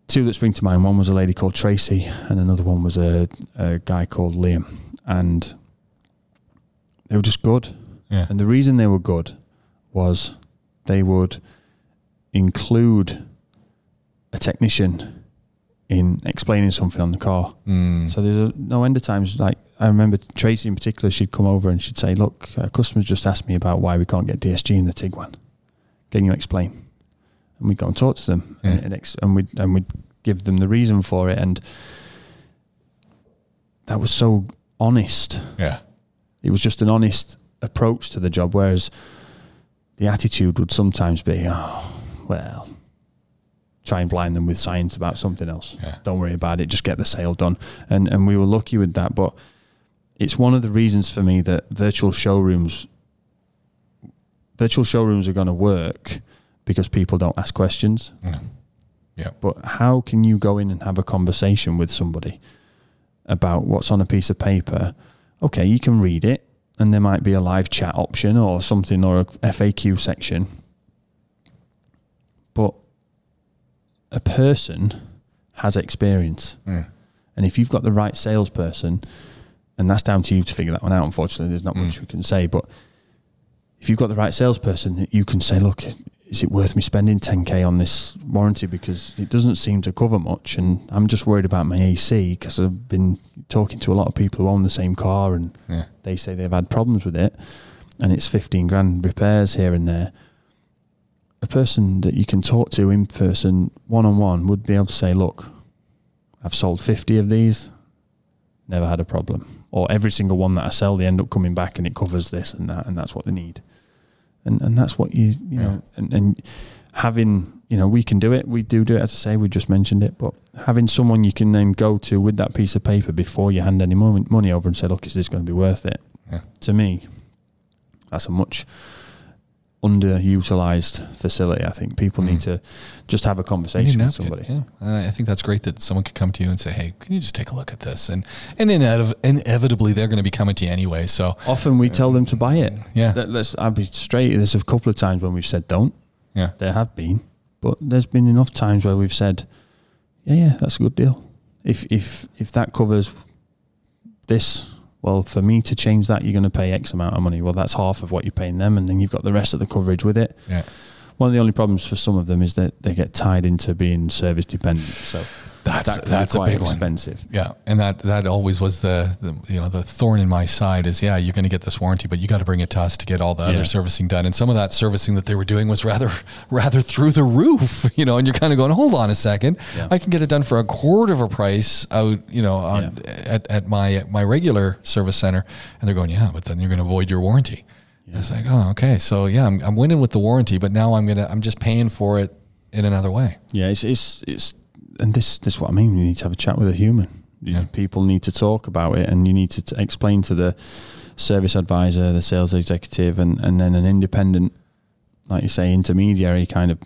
two that spring to mind. One was a lady called Tracy and another one was a, a guy called Liam. And they were just good. Yeah. And the reason they were good was they would include a technician in explaining something on the car. Mm. So there's a, no end of times. Like I remember Tracy in particular, she'd come over and she'd say, "Look, uh, customers just asked me about why we can't get DSG in the Tiguan. Can you explain?" And we'd go and talk to them, Yeah. and, ex- and we'd and we'd give them the reason for it, and that was so honest. yeah. It was just an honest approach to the job. Whereas the attitude would sometimes be, oh, well, try and blind them with science about something else. Yeah. Don't worry about it. Just get the sale done. And and we were lucky with that. But it's one of the reasons for me that virtual showrooms, virtual showrooms are going to work because people don't ask questions. Yeah. Yeah. But how can you go in and have a conversation with somebody about what's on a piece of paper? Okay, you can read it, and there might be a live chat option or something or a FAQ section. But a person has experience. Mm. And if you've got the right salesperson, and that's down to you to figure that one out, unfortunately, there's not hmm. much we can say. But if you've got the right salesperson, you can say, look, is it worth me spending 10k on this warranty because it doesn't seem to cover much and I'm just worried about my AC because I've been talking to a lot of people who own the same car and Yeah. they say they've had problems with it and it's 15 grand repairs here and there a person that you can talk to in person one on one would be able to say look I've sold 50 of these never had a problem. Or every single one that I sell they end up coming back and it covers this and that and that's what they need. And and that's what you you know and, and having you know we can do it. We do do it as I say we just mentioned it but having someone you can then go to with that piece of paper before you hand any money, money over and say look is this going to be worth it? Yeah. to me that's a much underutilized facility I think people need to just have a conversation with somebody Yeah, Uh, I think that's great that someone could come to you and say, "Hey, can you just take a look at this?" And and inev- inevitably they're going to be coming to you anyway. So often we tell them to buy it Yeah. Let- let's I'll be straight there's a couple of times when we've said don't yeah, There have been, but there's been enough times where we've said, "Yeah, yeah, that's a good deal." If if if that covers this, well, for me to change that, you're going to pay X amount of money. Well, that's half of what you're paying them, and then you've got the rest of the coverage with it. yeah. One of the only problems for some of them is that they get tied into being service dependent, so That's that that's a big one. expensive. Yeah, and that that always was the, the you know the thorn in my side is yeah you're going to get this warranty, but you got to bring it to us to get all the Yeah. other servicing done. And some of that servicing that they were doing was rather rather through the roof, you know. And you're kind of going, hold on a second, Yeah. I can get it done for a quarter of a price out, you know, on, at at my at my regular service center. And they're going, yeah, but then you're going to void your warranty. It's like, oh, okay, so yeah, I'm, I'm winning with the warranty, but now I'm gonna I'm just paying for it in another way. Yeah, it's it's it's and this this is what I mean. You need to have a chat with a human. You Yeah. People need to talk about it, and you need to t- explain to the service advisor, the sales executive, and and then an independent, like you say, intermediary kind of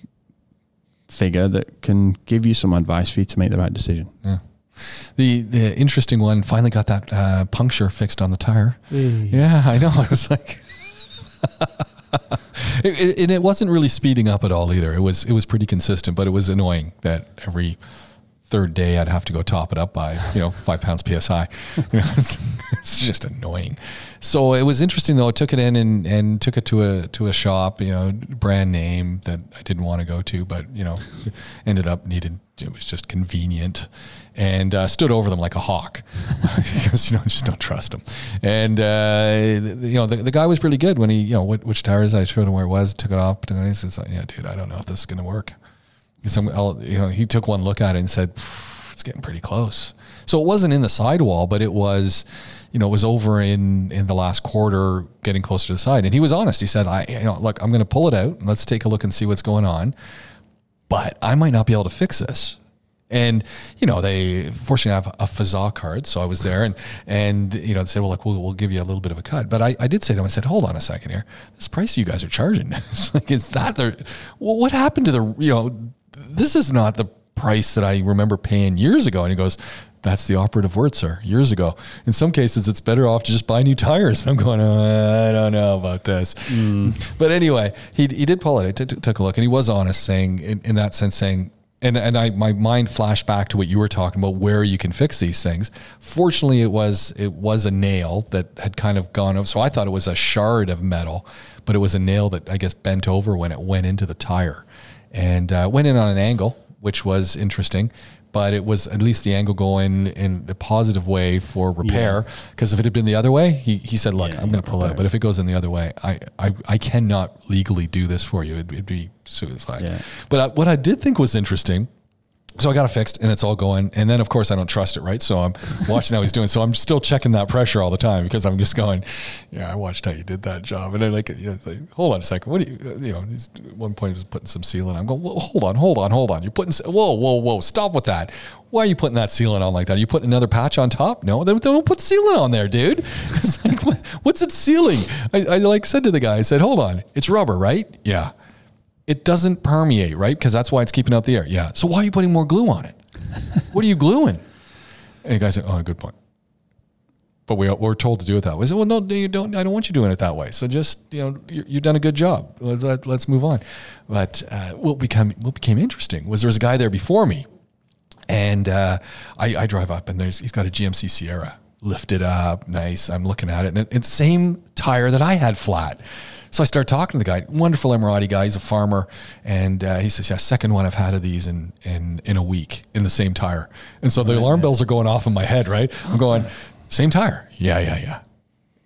figure that can give you some advice for you to make the right decision. Yeah. The the interesting one finally got that uh, puncture fixed on the tire. Yeah, I know. I was like, it, and it wasn't really speeding up at all either. It was it was pretty consistent, but it was annoying that every third day I'd have to go top it up by you know five pounds psi. You know, it's, it's just annoying. So it was interesting though. I took it in and, and took it to a to a shop, you know, brand name that I didn't want to go to, but you know, ended up needed. It was just convenient, and uh, stood over them like a hawk because you know just don't trust them. And uh, you know the, the guy was really good when he you know which tires I showed him where it was, took it off, and he says, "Yeah, dude, I don't know if this is gonna work." Some, you know, he took one look at it and said, "It's getting pretty close." So it wasn't in the sidewall, but it was, you know, it was over in in the last quarter, getting closer to the side. And he was honest. He said, "I, you know, look, I'm going to pull it out. Let's take a look and see what's going on, but I might not be able to fix this." And you know, they fortunately have a Fazaa card, so I was there, and and you know, they said, "Well, like we'll, we'll give you a little bit of a cut." But I, I did say to them, I said, "Hold on a second here. This price you guys are charging, it's like, is that the? Well, what happened to the? You know, this is not the price that I remember paying years ago." And he goes, "That's the operative word, sir. Years ago. In some cases, it's better off to just buy new tires." And I'm going, uh, "I don't know about this." But anyway, he he did pull it. I t- t- took a look, and he was honest, saying in, in that sense, saying and and I my mind flashed back to what you were talking about where you can fix these things. Fortunately, it was it was a nail that had kind of gone over. So I thought it was a shard of metal, but it was a nail that I guess bent over when it went into the tire, and uh, went in on an angle, which was interesting. But it was at least the angle going in the positive way for repair. Because if it had been the other way, he, he said, "Look, Yeah, I'm going to pull it out." But if it goes in the other way, I I, I cannot legally do this for you. It'd, it'd be suicide. Yeah. But I, what I did think was interesting So I got it fixed and it's all going. And then of course I don't trust it, right? So I'm watching how he's doing. So I'm still checking that pressure all the time because I'm just going, yeah, I watched how you did that job. And then like, you know, like hold on a second. What do you, you know, he's, one point he was putting some sealant. I'm going, well, hold on, hold on, hold on. You're putting, whoa, whoa, whoa, stop with that. Why are you putting that sealant on like that? Are you putting another patch on top? No, they don't put sealant on there, dude. It's like, what, what's it sealing? I, I like said to the guy, I said, hold on, it's rubber, right? Yeah. It doesn't permeate, right? Because that's why it's keeping out the air. Yeah. So why are you putting more glue on it? what are you gluing? And the guy said, "Oh, good point." But we we're told to do it that way. I said, "Well, no, you don't. I don't want you doing it that way. So just you know, you have done a good job. Let, us move on." But uh, what became what became interesting was there was a guy there before me, and uh, I, I drive up and there's he's got a GMC Sierra lifted up, nice. I'm looking at it, and it's same tire that I had flat. So I start talking to the guy, wonderful Emirati guy. He's a farmer, and uh, he says, "Yeah, second one I've had of these in in in a week in the same tire." And so the right, alarm yeah. bells are going off in my head. Right, I'm going, "Same tire? Yeah, yeah, yeah."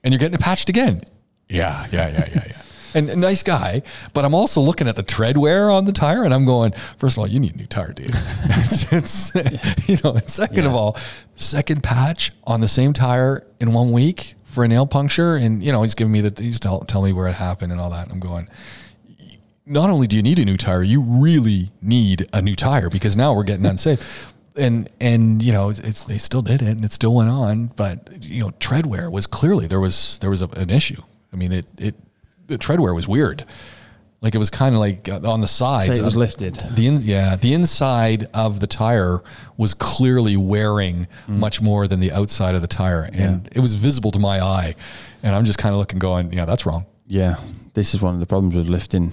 And you're getting it patched again? Yeah, yeah, yeah, yeah, yeah. and a nice guy, but I'm also looking at the tread wear on the tire, and I'm going, first of all, you need a new tire, dude. it's, it's you know, and second yeah. of all, second patch on the same tire in one week for a nail puncture, and you know he's giving me the he's tell, tell me where it happened and all that. And I'm going. Not only do you need a new tire, you really need a new tire because now we're getting unsafe. And and you know it's they still did it and it still went on, but you know tread wear was clearly there was there was a, an issue. I mean it it the tread wear was weird. Like it was kind of like uh, on the sides. So it was lifted. The in, yeah, the inside of the tire was clearly wearing mm. much more than the outside of the tire, and yeah. it was visible to my eye. And I'm just kind of looking, going, yeah, that's wrong. Yeah, this is one of the problems with lifting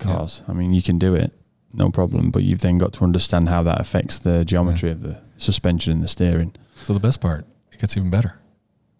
cars. Yeah. I mean, you can do it, no problem, but you've then got to understand how that affects the geometry yeah. of the suspension and the steering. So the best part, it gets even better.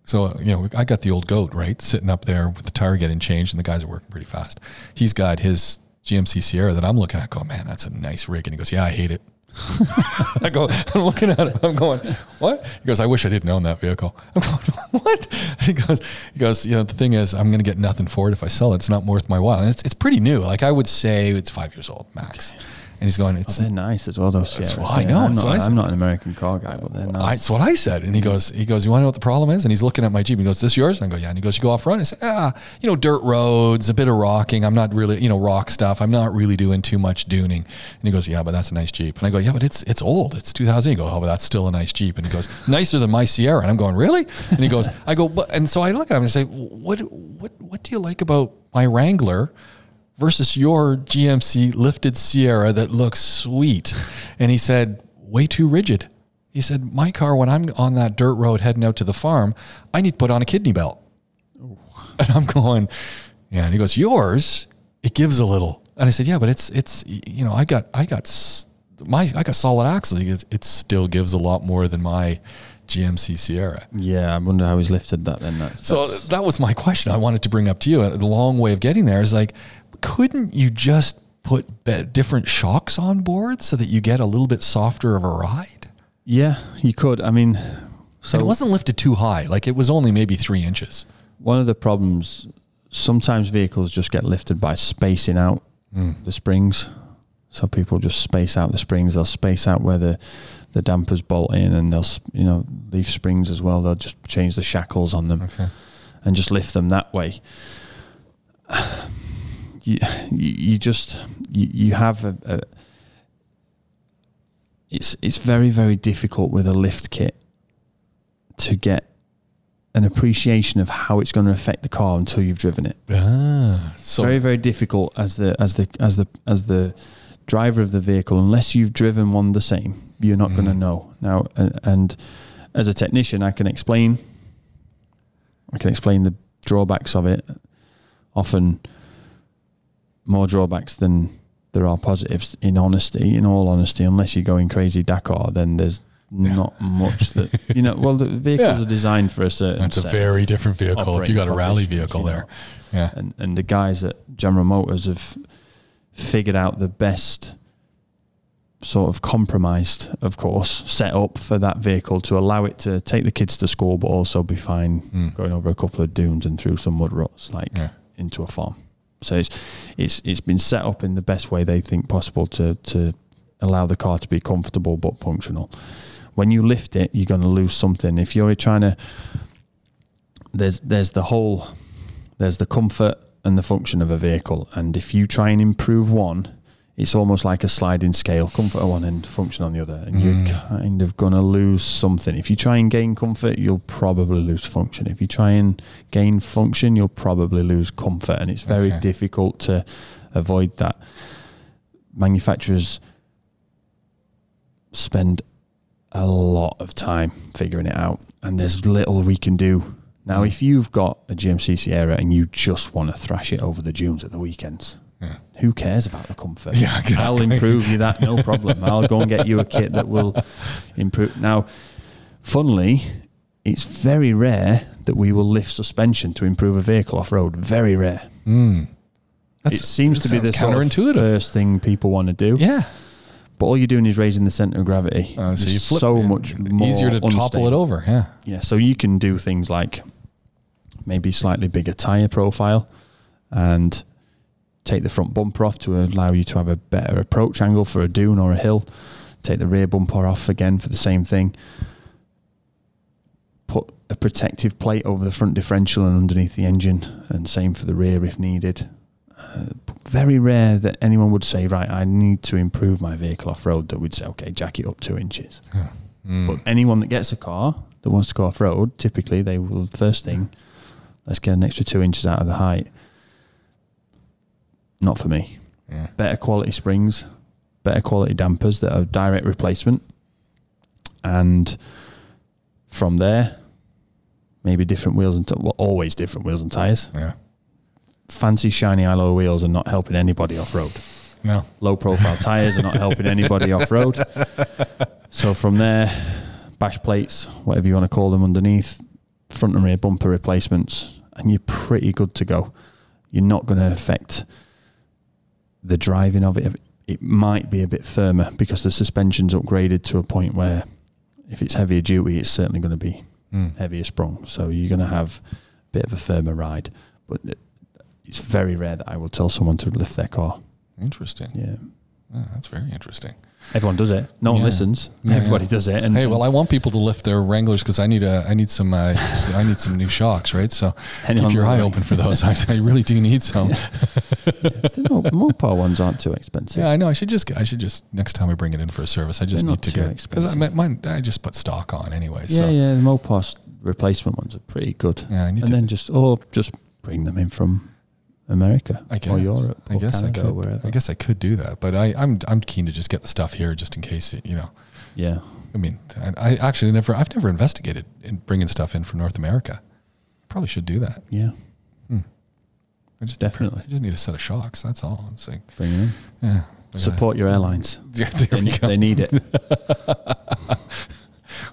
So, you know, I got the old goat, right? Sitting up there with the tire getting changed and the guys are working pretty fast. He's got his GMC Sierra that I'm looking at going, man, that's a nice rig. And he goes, yeah, I hate it. I go, I'm looking at it. I'm going, what? He goes, I wish I didn't own that vehicle. I'm going, what? And He goes, he goes, you know, the thing is, I'm going to get nothing for it if I sell it. It's not worth my while. And it's, it's pretty new. Like I would say it's five years old max. And he's going, it's oh, they're nice as well. Those that's what I know. I'm not, I'm not, an American car guy, but they're nice. I, that's what I said. And he goes, he goes, you want to know what the problem is? And he's looking at my Jeep. He goes, this yours? And I go, yeah. And he goes, you go off road? I said, ah, you know, dirt roads, a bit of rocking. I'm not really, you know, rock stuff. I'm not really doing too much duning. And he goes, yeah, but that's a nice Jeep. And I go, yeah, but it's it's old. It's 2000. He goes, oh, but that's still a nice Jeep. And he goes, nicer than my Sierra. And I'm going, really? And he goes, I go, but, and so I look at him and say, what, what, what do you like about my Wrangler? Versus your GMC lifted Sierra that looks sweet. And he said, way too rigid. He said, my car, when I'm on that dirt road heading out to the farm, I need to put on a kidney belt. Ooh. And I'm going, yeah. And he goes, yours, it gives a little. And I said, yeah, but it's, it's, you know, I got, I got my, I got solid axles. It, it still gives a lot more than my GMC Sierra. Yeah, I wonder how he's lifted that then. That's, so that was my question I wanted to bring up to you. The long way of getting there is like, couldn't you just put different shocks on board so that you get a little bit softer of a ride? Yeah, you could. I mean, so and it wasn't lifted too high. Like it was only maybe three inches. One of the problems, sometimes vehicles just get lifted by spacing out mm. the springs. So people just space out the springs. They'll space out where the the dampers bolt in, and they'll you know leave springs as well. They'll just change the shackles on them, okay. and just lift them that way you, you just you, you have a, a it's it's very very difficult with a lift kit to get an appreciation of how it's going to affect the car until you've driven it. Ah, so very very difficult as the as the as the as the driver of the vehicle unless you've driven one the same. You're not mm. going to know now. And, and as a technician, I can explain. I can explain the drawbacks of it. Often more drawbacks than there are positives. In honesty, in all honesty, unless you're going crazy Dakar, then there's yeah. not much that you know. Well, the vehicles yeah. are designed for a certain. It's a very different vehicle if you got a rally vehicle there. Know. Yeah, and and the guys at General Motors have figured out the best sort of compromised, of course, set up for that vehicle to allow it to take the kids to school, but also be fine mm. going over a couple of dunes and through some mud ruts, like yeah. into a farm. So it's it's it's been set up in the best way they think possible to to allow the car to be comfortable but functional. When you lift it, you're going to lose something. If you're trying to, there's there's the whole, there's the comfort and the function of a vehicle, and if you try and improve one, it's almost like a sliding scale, comfort on one end, function on the other, and you're mm. kind of going to lose something. If you try and gain comfort, you'll probably lose function. If you try and gain function, you'll probably lose comfort, and it's very Okay. difficult to avoid that. Manufacturers spend a lot of time figuring it out, and there's little we can do. Now, mm. if you've got a GMC Sierra and you just want to thrash it over the dunes at the weekends, Yeah. who cares about the comfort? Yeah, I'll improve you that, no problem. I'll go and get you a kit that will improve. Now, funnily, it's very rare that we will lift suspension to improve a vehicle off road. Very rare. Mm. it seems to be the sounds sort of counterintuitive. first thing people want to do. yeah. But all you're doing is raising the center of gravity. Uh, so you flip so much more easier to topple it over. Yeah. Yeah, so you can do things like maybe slightly bigger tire profile and take the front bumper off to allow you to have a better approach angle for a dune or a hill. Take the rear bumper off again for the same thing. Put a protective plate over the front differential and underneath the engine, and same for the rear if needed. Uh, very rare that anyone would say, right, I need to improve my vehicle off road. That we'd say, okay, jack it up two inches. Mm. But anyone that gets a car that wants to go off road, typically they will first thing, let's get an extra two inches out of the height. Not for me. yeah. Better quality springs, better quality dampers that are direct replacement, and from there, maybe different wheels and t- well, always different wheels and tires. Yeah. Fancy shiny alloy wheels are not helping anybody off road No. low profile tires are not helping anybody off road. So from there, bash plates, whatever you want to call them underneath, front and rear bumper replacements, and you're pretty good to go. You're not going to affect the driving of it. It might be a bit firmer because the suspension's upgraded to a point where if it's heavier duty, it's certainly going to be Mm. heavier sprung. So you're going to have a bit of a firmer ride. But it's very rare that I will tell someone to lift their car. Interesting. Yeah. Yeah, that's very interesting. Everyone does it. No one Yeah. listens. Yeah, Everybody yeah. does it. And hey, well, I want people to lift their Wranglers because I need a, I need some, uh, I need some new shocks, right? So Anyone keep your eye open for those. I, I really do need some. mo- Mopar ones aren't too expensive. Yeah, I know. I should just, I should just next time I bring it in for a service, I just They're need to get because I mine, I just put stock on anyway. yeah, so yeah. The Mopar replacement ones are pretty good. yeah, I need and to. then just or just bring them in from America I guess or Europe I or guess Canada I or could. wherever. I guess I could do that, but I, I'm I'm keen to just get the stuff here, just in case it, you know. Yeah. I mean, I, I actually never, I've never investigated in bringing stuff in from North America. Probably should do that. Yeah. Hmm. I just Definitely. I just need a set of shocks. That's all. It's like, Bring them in. yeah. Support your airlines. Yeah, They, go. they need it. I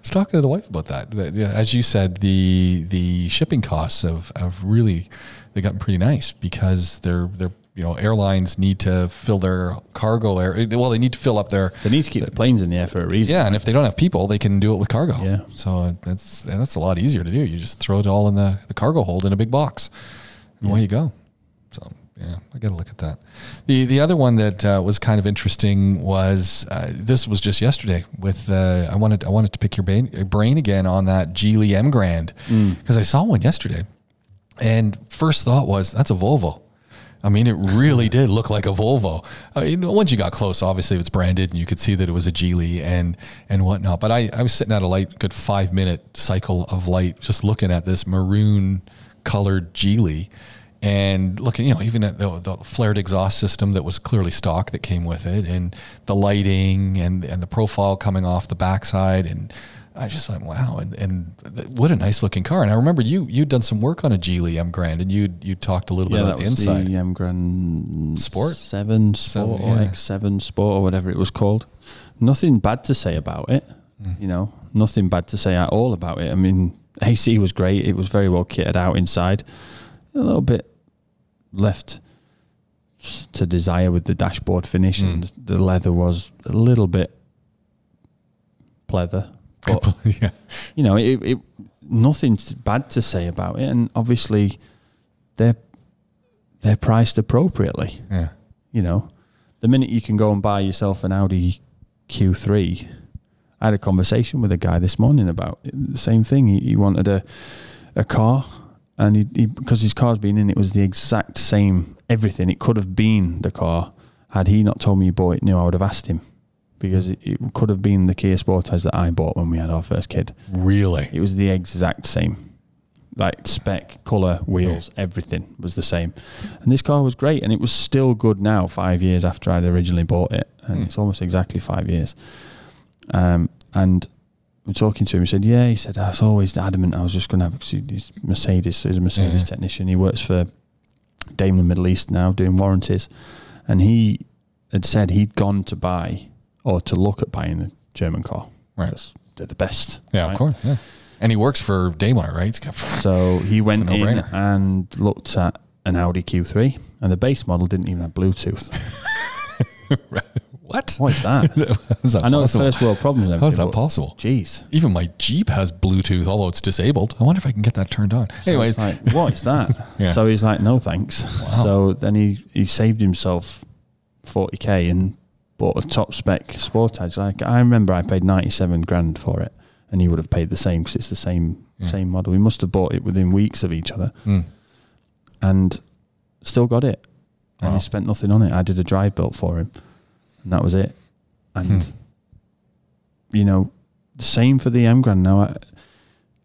was talking to the wife about that. that, yeah, as you said, the the shipping costs have, have really they gotten pretty nice because they're they're you know airlines need to fill their cargo air well they need to fill up their They need to keep the planes in the air for a reason. yeah and if they don't have people they can do it with cargo. Yeah. so that's that's a lot easier to do. You just throw it all in the, the cargo hold in a big box and away you go. So yeah I got to look at that. The the other one that uh, was kind of interesting was uh, this was just yesterday with uh, I wanted I wanted to pick your brain, brain again on that Geely Emgrand. Because I saw one yesterday and first thought was that's a Volvo. I mean, it really did look like a Volvo. I mean, once you got close, obviously it's branded, and you could see that it was a Geely and and whatnot. But I, I was sitting at a light, good five minute cycle of light, just looking at this maroon colored Geely, and looking, you know, even at the, the flared exhaust system that was clearly stock that came with it, and the lighting and and the profile coming off the backside, and I just thought, wow, and, and what a nice looking car. And I remember you you'd done some work on a Geely Emgrand, and you you talked a little Yeah, bit about the was inside. the Emgrand Sport? Seven Sport Seven, or yeah. X7 Sport or whatever it was called. Nothing bad to say about it. Mm. You know, nothing bad to say at all about it. I mean, AC was great. It was very well kitted out inside. A little bit left to desire with the dashboard finish, Mm. and the leather was a little bit pleather. But yeah, you know, it, it nothing bad to say about it, and obviously they're they're priced appropriately. yeah, You know, the minute you can go and buy yourself an Audi Q3. I had a conversation with a guy this morning about the same thing. He, he wanted a a car, and he, he because his car's been in, it was the exact same everything. It could have been the car had he not told me he bought it new. I would have asked him because it, it could have been the Kia Sportage that I bought when we had our first kid. Really? It was the exact same. Like spec, colour, wheels, everything was the same. And this car was great and it was still good now, five years after I'd originally bought it. And Hmm. it's almost exactly five years. Um, and I'm talking to him, he said, Yeah, he said, I was always adamant I was just going to have, he's Mercedes, so he's a Mercedes Yeah. technician. He works for Daimler Middle East now doing warranties. And he had said he'd gone to buy or to look at buying a German car. Right. because They're the best. Yeah, right? of course. Yeah. And he works for Daimler, right? So he went in and looked at an Audi Q3, and the base model didn't even have Bluetooth. what? What is that? How's that I know it's possible? first world problems. How's that possible? Jeez. Even my Jeep has Bluetooth, although it's disabled. I wonder if I can get that turned on. So anyway, like, what is that? Yeah. So he's like, no thanks. So then he, he saved himself 40k and bought a top spec Sportage. Like I remember I paid 97 grand for it, and he would have paid the same because it's the same Yeah. same model. We must have bought it within weeks of each other. mm, and still got it. And Wow. he spent nothing on it. I did a drive belt for him, and that was it. And Hmm. you know, the same for the Emgrand now. I,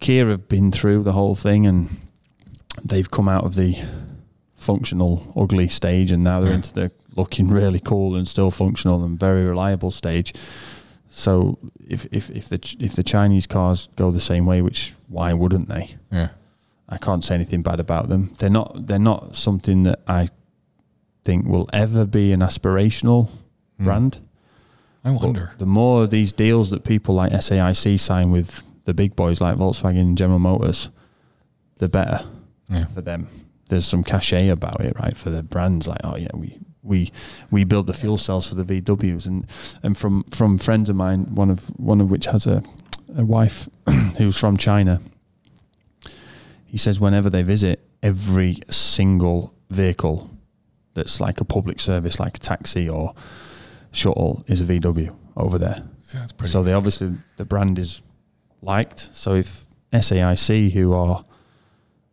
Kia have been through the whole thing, and they've come out of the functional ugly stage, and now they're Yeah. into the looking really cool and still functional and very reliable stage. So if if if the if the Chinese cars go the same way, which why wouldn't they? yeah. I can't say anything bad about them. They're not they're not something that I think will ever be an aspirational Hmm. brand. I But wonder. the more of these deals that people like SAIC sign with the big boys like Volkswagen and General Motors, the better Yeah. for them. There's some cachet about it, right? For the brands, like oh yeah, we we we build the fuel cells for the VWs, and and from from friends of mine, one of one of which has a a wife who's from China. He says whenever they visit, every single vehicle that's like a public service, like a taxi or shuttle, is a VW over there. Pretty So they obviously the brand is liked. So if SAIC, who are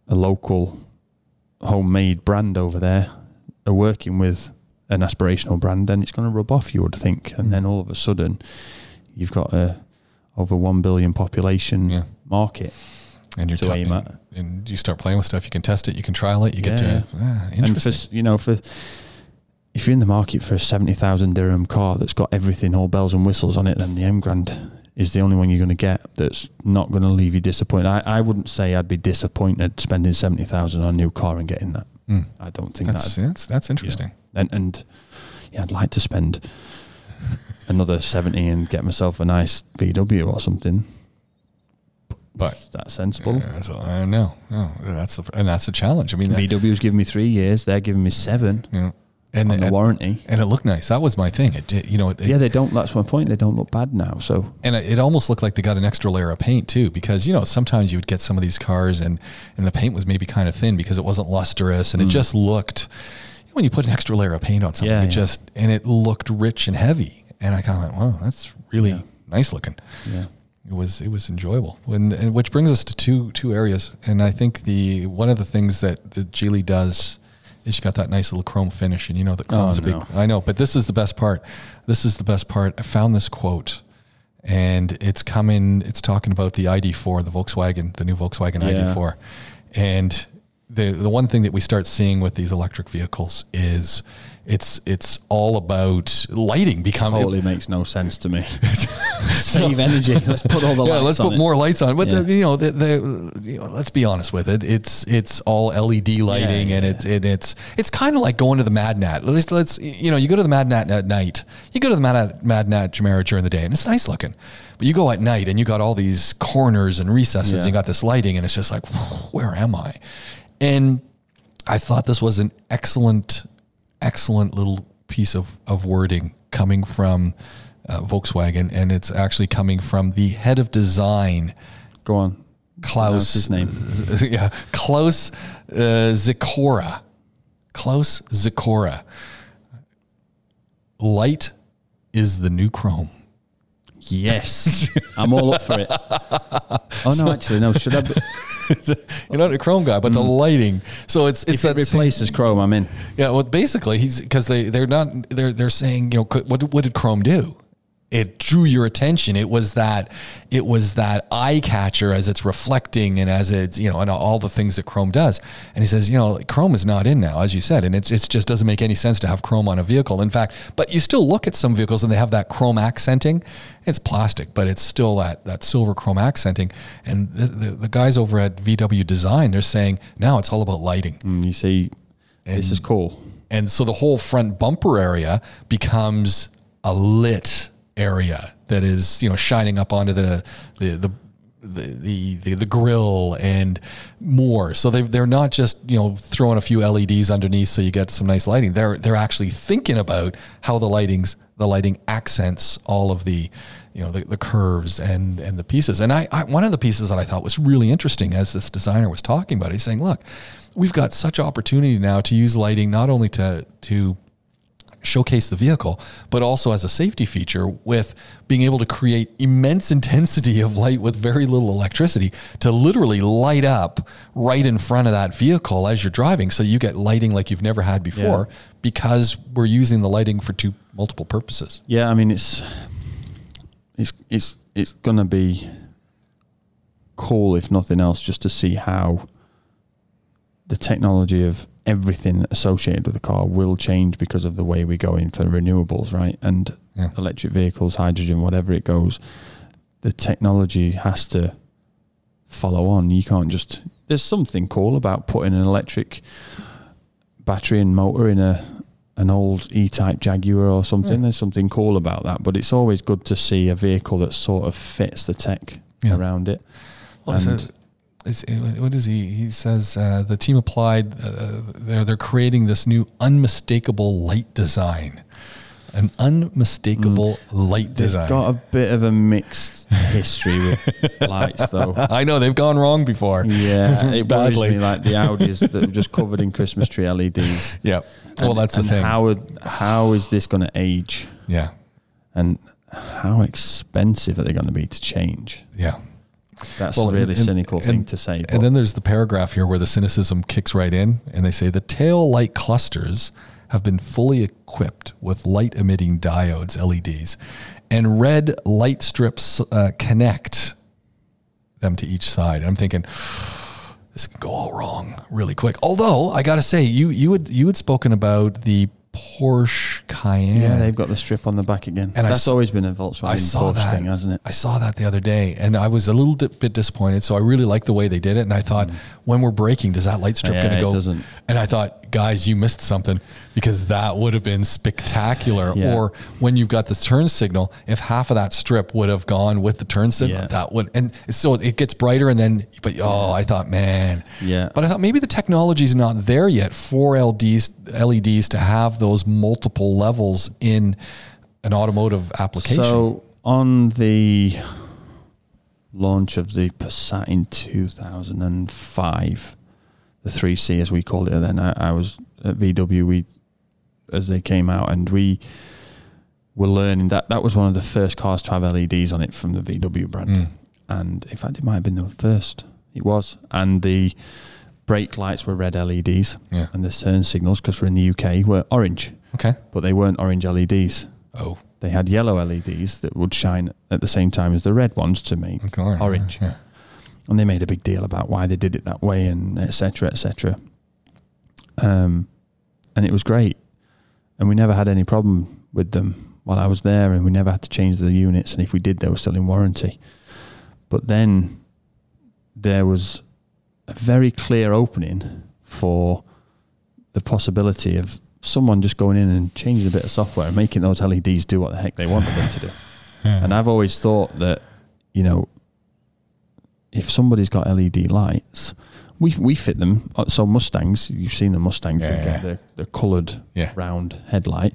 a local homemade brand over there, are working with an aspirational brand, then it's going to rub off. You would think, and Mm. then all of a sudden, you've got a over one billion population Yeah. market. and you're to talking, and you start playing with stuff. You can test it. You can trial it. You get to ah, And for interesting. you know, for if you're in the market for a seventy thousand dirham car that's got everything, all bells and whistles on it, then the Emgrand is the only one you're going to get that's not going to leave you disappointed. I, I wouldn't say I'd be disappointed spending seventy thousand on a new car and getting that. Mm. I don't think That's, that. that's that's interesting. And and yeah, I'd like to spend another seventy and get myself a nice VW or something. But Is that sensible? Yeah, that's, I know. No, that's the, and that's a challenge. I mean, VW's giving me three years. They're giving me seven know, and on the and, warranty. and it looked nice. That was my thing. It did, you know, it, Yeah, they don't. That's my point. They don't look bad now. So and it, it almost looked like they got an extra layer of paint too, because you know sometimes you would get some of these cars and and the paint was maybe kind of thin because it wasn't lustrous and it mm. just looked. When you put an extra layer of paint on something. Yeah, it yeah. just and it looked rich and heavy, and I kind of went, "Wow, that's really Yeah. nice looking." yeah. it was it was enjoyable and, and which brings us to two two areas and i think the one of the things that the geely does is you got that nice little chrome finish and you know the oh, chrome's a big i know but this is the best part this is the best part i found this quote and it's coming it's talking about the id4 the volkswagen the new volkswagen Yeah. id4 and the the one thing that we start seeing with these electric vehicles is it's it's all about lighting becoming Totally makes no sense to me. Save energy. Let's put all the yeah, lights let's put it. more lights on. But Yeah. the, you know, the, the you know, let's be honest with it. It's it's all LED lighting, and yeah. it's it, it's it's kind of like going to the Madinat. Let's, let's you know, you go to the Madinat at night. You go to the Madinat Jumeirah during the day, and it's nice looking. But you go at night, and you got all these corners and recesses. And you got this lighting, and it's just like, where am I? And I thought this was an excellent, excellent little piece of, of wording coming from uh, Volkswagen, and it's actually coming from the head of design, Go on. Klaus. His name. yeah, Klaus uh, Zyciora. Klaus Zyciora. Light is the new chrome. Yes, I'm all up for it. Oh no, actually no. Should I? Be, You're not a Chrome guy, but the hmm. lighting. So it's it's if it replaces Chrome, I'm in. Yeah, well, basically, he's because they they're not they're they're saying you know what what did Chrome do? It drew your attention. It was that it was that eye catcher as it's reflecting and as it's you know and all the things that Chrome does. And he says you know Chrome is not in now, as you said, and it's it just doesn't make any sense to have Chrome on a vehicle. In fact, but you still look at some vehicles and they have that Chrome accenting. It's plastic, but it's still that that silver Chrome accenting. And the, the, the guys over at VW Design they're saying now it's all about lighting. And you see, this is cool. And so the whole front bumper area becomes a lit area that is, you know, shining up onto the the the the, the, the, grill and more. So they they're not just, you know, throwing a few LEDs underneath so you get some nice lighting. They're they're actually thinking about how the lighting's the lighting accents all of the you know the, the curves and and the pieces and I, I one of the pieces that i thought was really interesting as this designer was talking about it, he's saying look we've got such opportunity now to use lighting not only to to showcase the vehicle, but also as a safety feature with being able to create immense intensity of light with very little electricity to literally light up right in front of that vehicle as you're driving. So you get lighting like you've never had before because we're using the lighting for two multiple purposes. Yeah, I mean it's it's it's it's gonna be cool if nothing else, just to see how the technology of everything associated with the car will change because of the way we go in for renewables, right? And Yeah. electric vehicles, hydrogen, whatever it goes, the technology has to follow on. You can't just. There's something cool about putting an electric battery and motor in a an old E-type Jaguar or something. There's something cool about that, but it's always good to see a vehicle that sort of fits the tech Yeah. around it. Well, And- what is he? He says uh, the team applied. Uh, they're they're creating this new unmistakable light design, an unmistakable light They've design. got a bit of a mixed history with lights, though. I know they've gone wrong before. Yeah, it worries me like the Audis that were just covered in Christmas tree LEDs. Yeah. Well, And- that's the thing. How how is this going to age, yeah. and how expensive are they going to be to change? Yeah. That's Well, a really and- cynical thing and- to say. And then there's the paragraph here where the cynicism kicks right in, and they say the tail light clusters have been fully equipped with light emitting diodes, LEDs, and red light strips uh, connect them to each side. I'm thinking this can go all wrong really quick. Although I got to say, you you had you had spoken about the Porsche Cayenne. yeah, they've got the strip on the back again. And That's saw- always been a Volkswagen I saw Porsche that thing, hasn't it? I saw that the other day, and I was a little bit disappointed. So I really liked the way they did it, and I thought, when we're braking, does that light strip Mm. Yeah, going to it go? doesn't. And I thought, guys, you missed something because that would have been spectacular. Yeah. Or when you've got this turn signal, if half of that strip would have gone with the turn signal, Yeah. that would, and so it gets brighter, and then, but oh, I thought, man, Yeah. But I thought maybe the technology's not there yet for LEDs, LEDs to have those multiple levels in an automotive application. So on the launch of the Passat in 2005, the 3C as we called it then, I, I was at VW. We as they came out, and we were learning that that was one of the first cars to have LEDs on it from the VW brand. Mm. And in fact, it might have been the first. It was, and the brake lights were red LEDs, Yeah. and the turn signals, because we're in the UK, were orange, Okay. but they weren't orange LEDs Oh, they had yellow LEDs that would shine at the same time as the red ones to make okay. orange. Yeah. And they made a big deal about why they did it that way and et cetera, et cetera. Um, and it was great. And we never had any problem with them while I was there, and we never had to change the units. And if we did, they were still in warranty. But then there was a very clear opening for the possibility of someone just going in and changing a bit of software and making those LEDs do what the heck they wanted them to do. And I've always thought that, you know, if somebody's got LED lights, we we fit them. Uh, So Mustangs, you've seen the Mustangs, Yeah, they yeah. get the, the coloured Yeah. round headlight,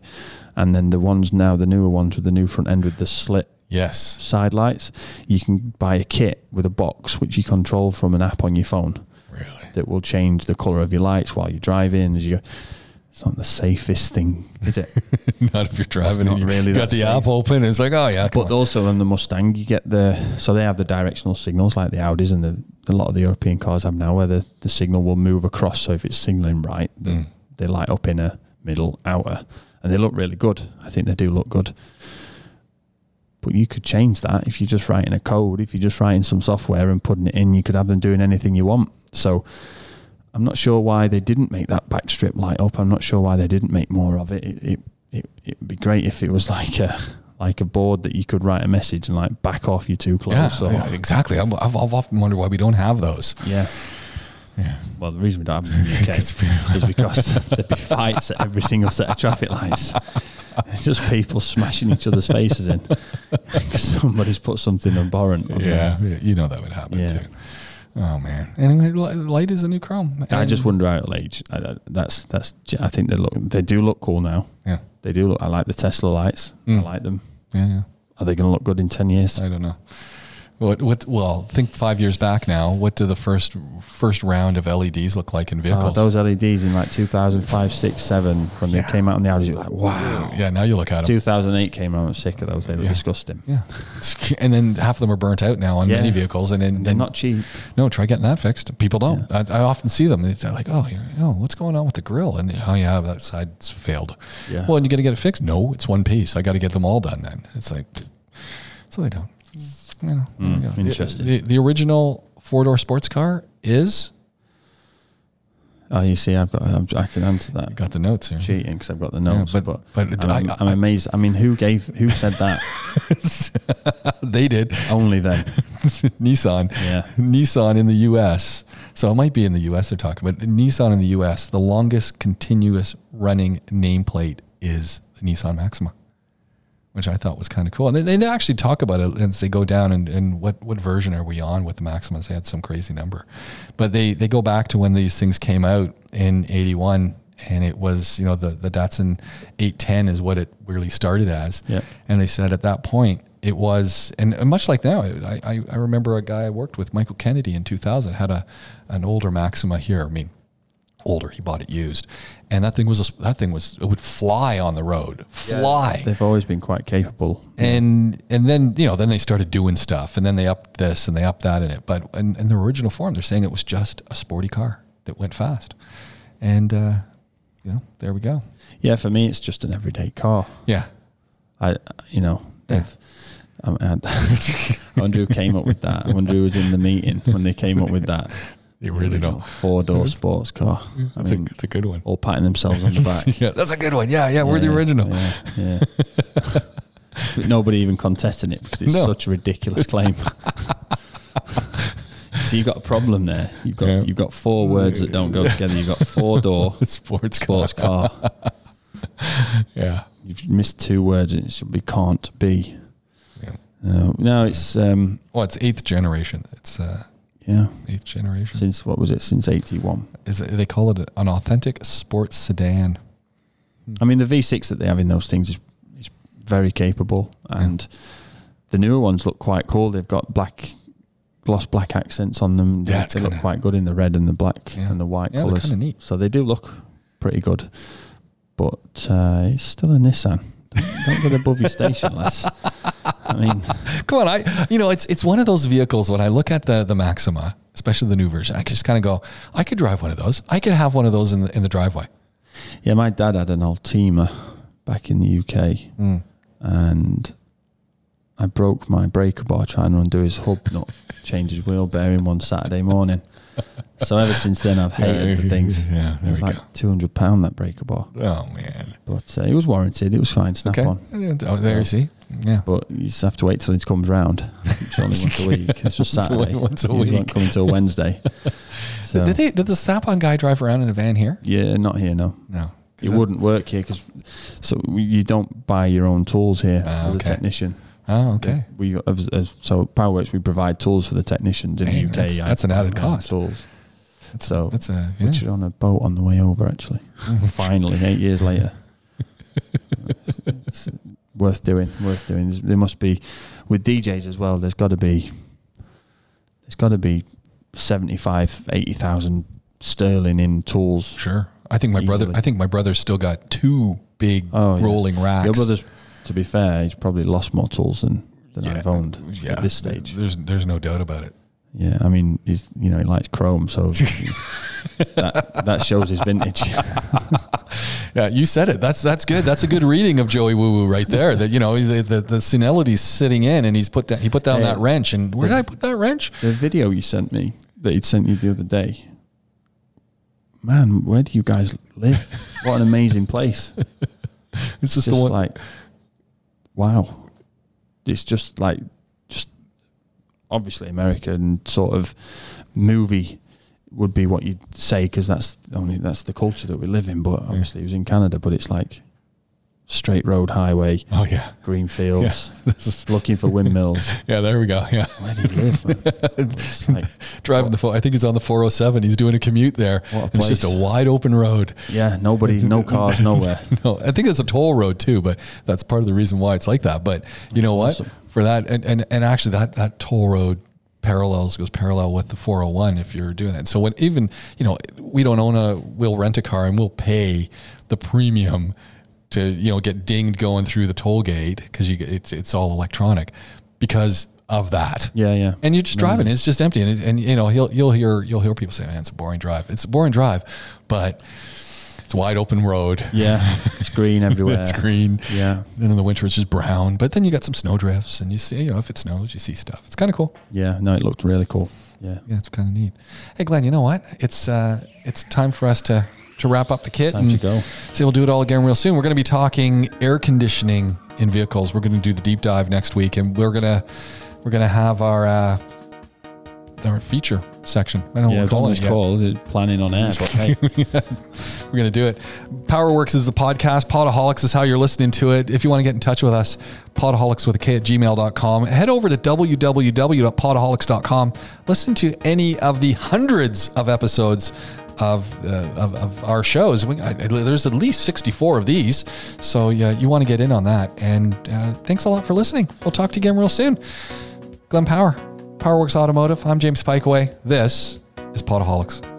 and then the ones now, the newer ones with the new front end with the slit Yes. side lights. You can buy a kit with a box which you control from an app on your phone Really. that will change the colour of your lights while you're driving. As you go. It's not the safest thing, is it? Not if you're driving and you really got the safe. app open. And it's like, oh yeah, But on. also on the Mustang, you get the so they have the directional signals like the Audis and the a lot of the European cars have now, where the, the signal will move across. So if it's signaling right, Mm. they light up inner, middle, outer, and they look really good. I think they do look good. But you could change that if you're just writing a code. If you're just writing some software and putting it in, you could have them doing anything you want. So I'm not sure why they didn't make that back strip light up. I'm not sure why they didn't make more of it. It it it it'd be great if it was like a like a board that you could write a message and like back off you too close. yeah, or, yeah, exactly. I'm, I've, I've often wondered why we don't have those. yeah. Yeah. Well, the reason we don't have them in the UK is because there'd be fights at every single set of traffic lights. It's just people smashing each other's faces in because somebody's put something abhorrent. On Yeah, there. yeah, you know that would happen Yeah. too. Oh man. Anyway, light is a new chrome. I just wonder how it'll age. I, I- that's that's. I think they look. They do look cool now. Yeah, They do look. I like the Tesla lights. Mm. I like them. yeah, yeah. Are they going to look good in ten years? I don't know. What? What? Well, think five years back now. What do the first first round of LEDs look like in Oh, vehicles? those LEDs in like 2005, 6, 7, when Yeah. they came out on the Audis, you're like, wow. Yeah, now you look at them. 2008 came out, I'm sick of those. They were Yeah. disgusting. Yeah, and then half of them are burnt out now on Yeah. many vehicles, and then And they're and- not cheap. No, try getting that fixed. People don't. I, I often see them. It's like, oh, you're, oh, what's going on with the grill? And oh yeah, that side's failed. Yeah. Well, and you got to get it fixed. No, it's one piece. I got to get them all done. Then it's like, so they don't. Mm. You know, there Mm, interesting. The, the original four door sports car is. Oh, you see, I've got, I'm, I can answer that. I got the notes here. cheating because I've got the Yeah, notes. but- but but I'm, I- I'm amazed. I mean, who gave, who said that? they did. Only them. Nissan. Yeah. Nissan in the U.S. So it might be in the U.S. they're talking, but Nissan in the U.S. The longest continuous running nameplate is the Nissan Maxima, which I thought was kind of cool. And they, they actually talk about it as they go down and, and what what version are we on with the Maximas? They had some crazy number, but they they go back to when these things came out in '81. And it was, you know, the, the Datsun 810 is what it really started as. Yeah. And they said at that point it was, and much like now, I, I, I remember a guy I worked with, Michael Kennedy, in 2000, had a an older Maxima here. I mean, older. He bought it used, and that thing was a, that thing was it would fly on the road, fly. They've always been quite capable. And and then you know then they started doing stuff, and then they upped this and they upped that in it. But in, in the original form, they're saying it was just a sporty car that went fast, and uh, you know there we go. Yeah, for me, it's just an everyday car. Yeah, I, you know, Yeah. they've. Um, and I wonder came up with that. Andrew was in the meeting when they came up with that. the original. four door sports car. I That's mean, a, it's a good one. all patting themselves on the back. yeah, that's a good one. Yeah, yeah, we're the original. Yeah, yeah. but nobody even contesting it because it's No. such a ridiculous claim. so you've got a problem there. You've got Yeah. you've got four words that don't go together. You've got four door Sports sports car. Yeah. You've missed two words. and It should be can't be. Yeah. Uh, no, it's um, Well, it's eighth generation. It's uh, yeah. eighth generation. Since what was it? Since eighty one. Is it, they call it an authentic sports sedan? I mean, the V6 that they have in those things is, is very capable, and the newer ones look quite cool. They've got black, gloss black accents on them. Yeah, they, it's they look quite good in the red and the black Yeah. and the white Yeah, colours. neat. So they do look pretty good, but uh, it's still a Nissan. Don't, don't get above your station, lads. I mean, Come on, I you know it's it's one of those vehicles. When I look at the the Maxima, especially the new version, I just kind of go, I could drive one of those. I could have one of those in the in the driveway. yeah, my dad had an Altima back in the UK, Mm. and I broke my breaker bar trying to undo his hub nut, change his wheel bearing one Saturday morning. So ever since then, I've hated the things. Yeah, It was like go. two hundred pound that breaker bar, Oh man. but uh, it was warranted. It was fine, snap Okay. on. Oh, there you see. Yeah. But you just have to wait till it comes round. It's only once a week. Once a Saturday. once a week. coming till Wednesday. So, Did they? Did the Snap-on guy drive around in a van here? yeah, not here. No, No. it wouldn't work here because so you don't buy your own tools here Ah, as a technician. Oh, okay. We as, as, so Powerworks we provide tools for the technicians in Dang, the UK. that's- that's an added cost. Tools. That's So that's a yeah. which are on a boat on the way over actually. Finally, eight years later. It's- it's worth doing. Worth doing. There must be with DJs as well. There's got to be. There's got to be 75, 80,000 sterling in tools. Sure. I think my brother. I think my brother's still got two big Oh, yeah. rolling racks. Your brother's, to be fair, he's probably lost more tools than, than Yeah. I've owned at this stage. There's there's no doubt about it. Yeah, I mean, he's you know he likes chrome, so that that shows his vintage. Yeah, you said it. That's that's good. That's a good reading of Joey Woo Woo right there. That you know the the, the senility's sitting in, and he's put down he put down Hey. that wrench. And where did I put that wrench? the video you sent me that he'd sent you the other day. Man, where do you guys live? What an amazing place! It's just, Just the like, wow, it's just like, just obviously American sort of movie would be what you'd say because that's only that's the culture that we live in. But obviously, it was in Canada. But it's like straight road highway, oh yeah, green fields, this is looking for windmills. yeah. There we go. Yeah, Where do you live? Like, driving the. Fo- I think he's on the 407. He's doing a commute there. What a It's just a wide open road. yeah, nobody, no cars, nowhere. No, I think it's a toll road too, but that's part of the reason why it's like that. But you know what? awesome. For that, and, and and actually that that toll road parallels goes parallel with the 401 if you're doing that. So when even you know we don't own a, we'll rent a car and we'll pay the premium to you know get dinged going through the toll gate because you it's it's all electronic because of that. Yeah, yeah. And you're just driving; it's just empty, and, and you know you'll you'll hear you'll hear people say, "Man, it's a boring drive." It's a boring drive, but it's a wide open road. Yeah, it's green everywhere. It's green. Yeah, Then in the winter it's just brown. But then you got some snow drifts, and you see, you know, if it snows, you see stuff. It's kind of cool. yeah. No, it looked really cool. Yeah, Yeah, it's kind of neat. Hey, Glenn, you know what? It's uh, it's time for us to to wrap up the kit time to and go. say we'll do it all again real soon. We're going to be talking air conditioning in vehicles. We're going to do the deep dive next week, and we're gonna we're gonna have our uh, our feature section. I don't know Yeah, what don't we're calling it it's called. It's planning on air, but hey, We're going to do it. Powerworks is the podcast. Podaholics is how you're listening to it. If you want to get in touch with us, podaholics with a K at gmail.com. Head over to www.podaholics.com. Listen to any of the hundreds of episodes of, uh, of, of our shows. We, I, there's at least 64 of these. So yeah, you want to get in on that. And uh, thanks a lot for listening. We'll talk to you again real soon. Glenn Power, Powerworks Automotive. I'm James Pikeway. This is Podaholics.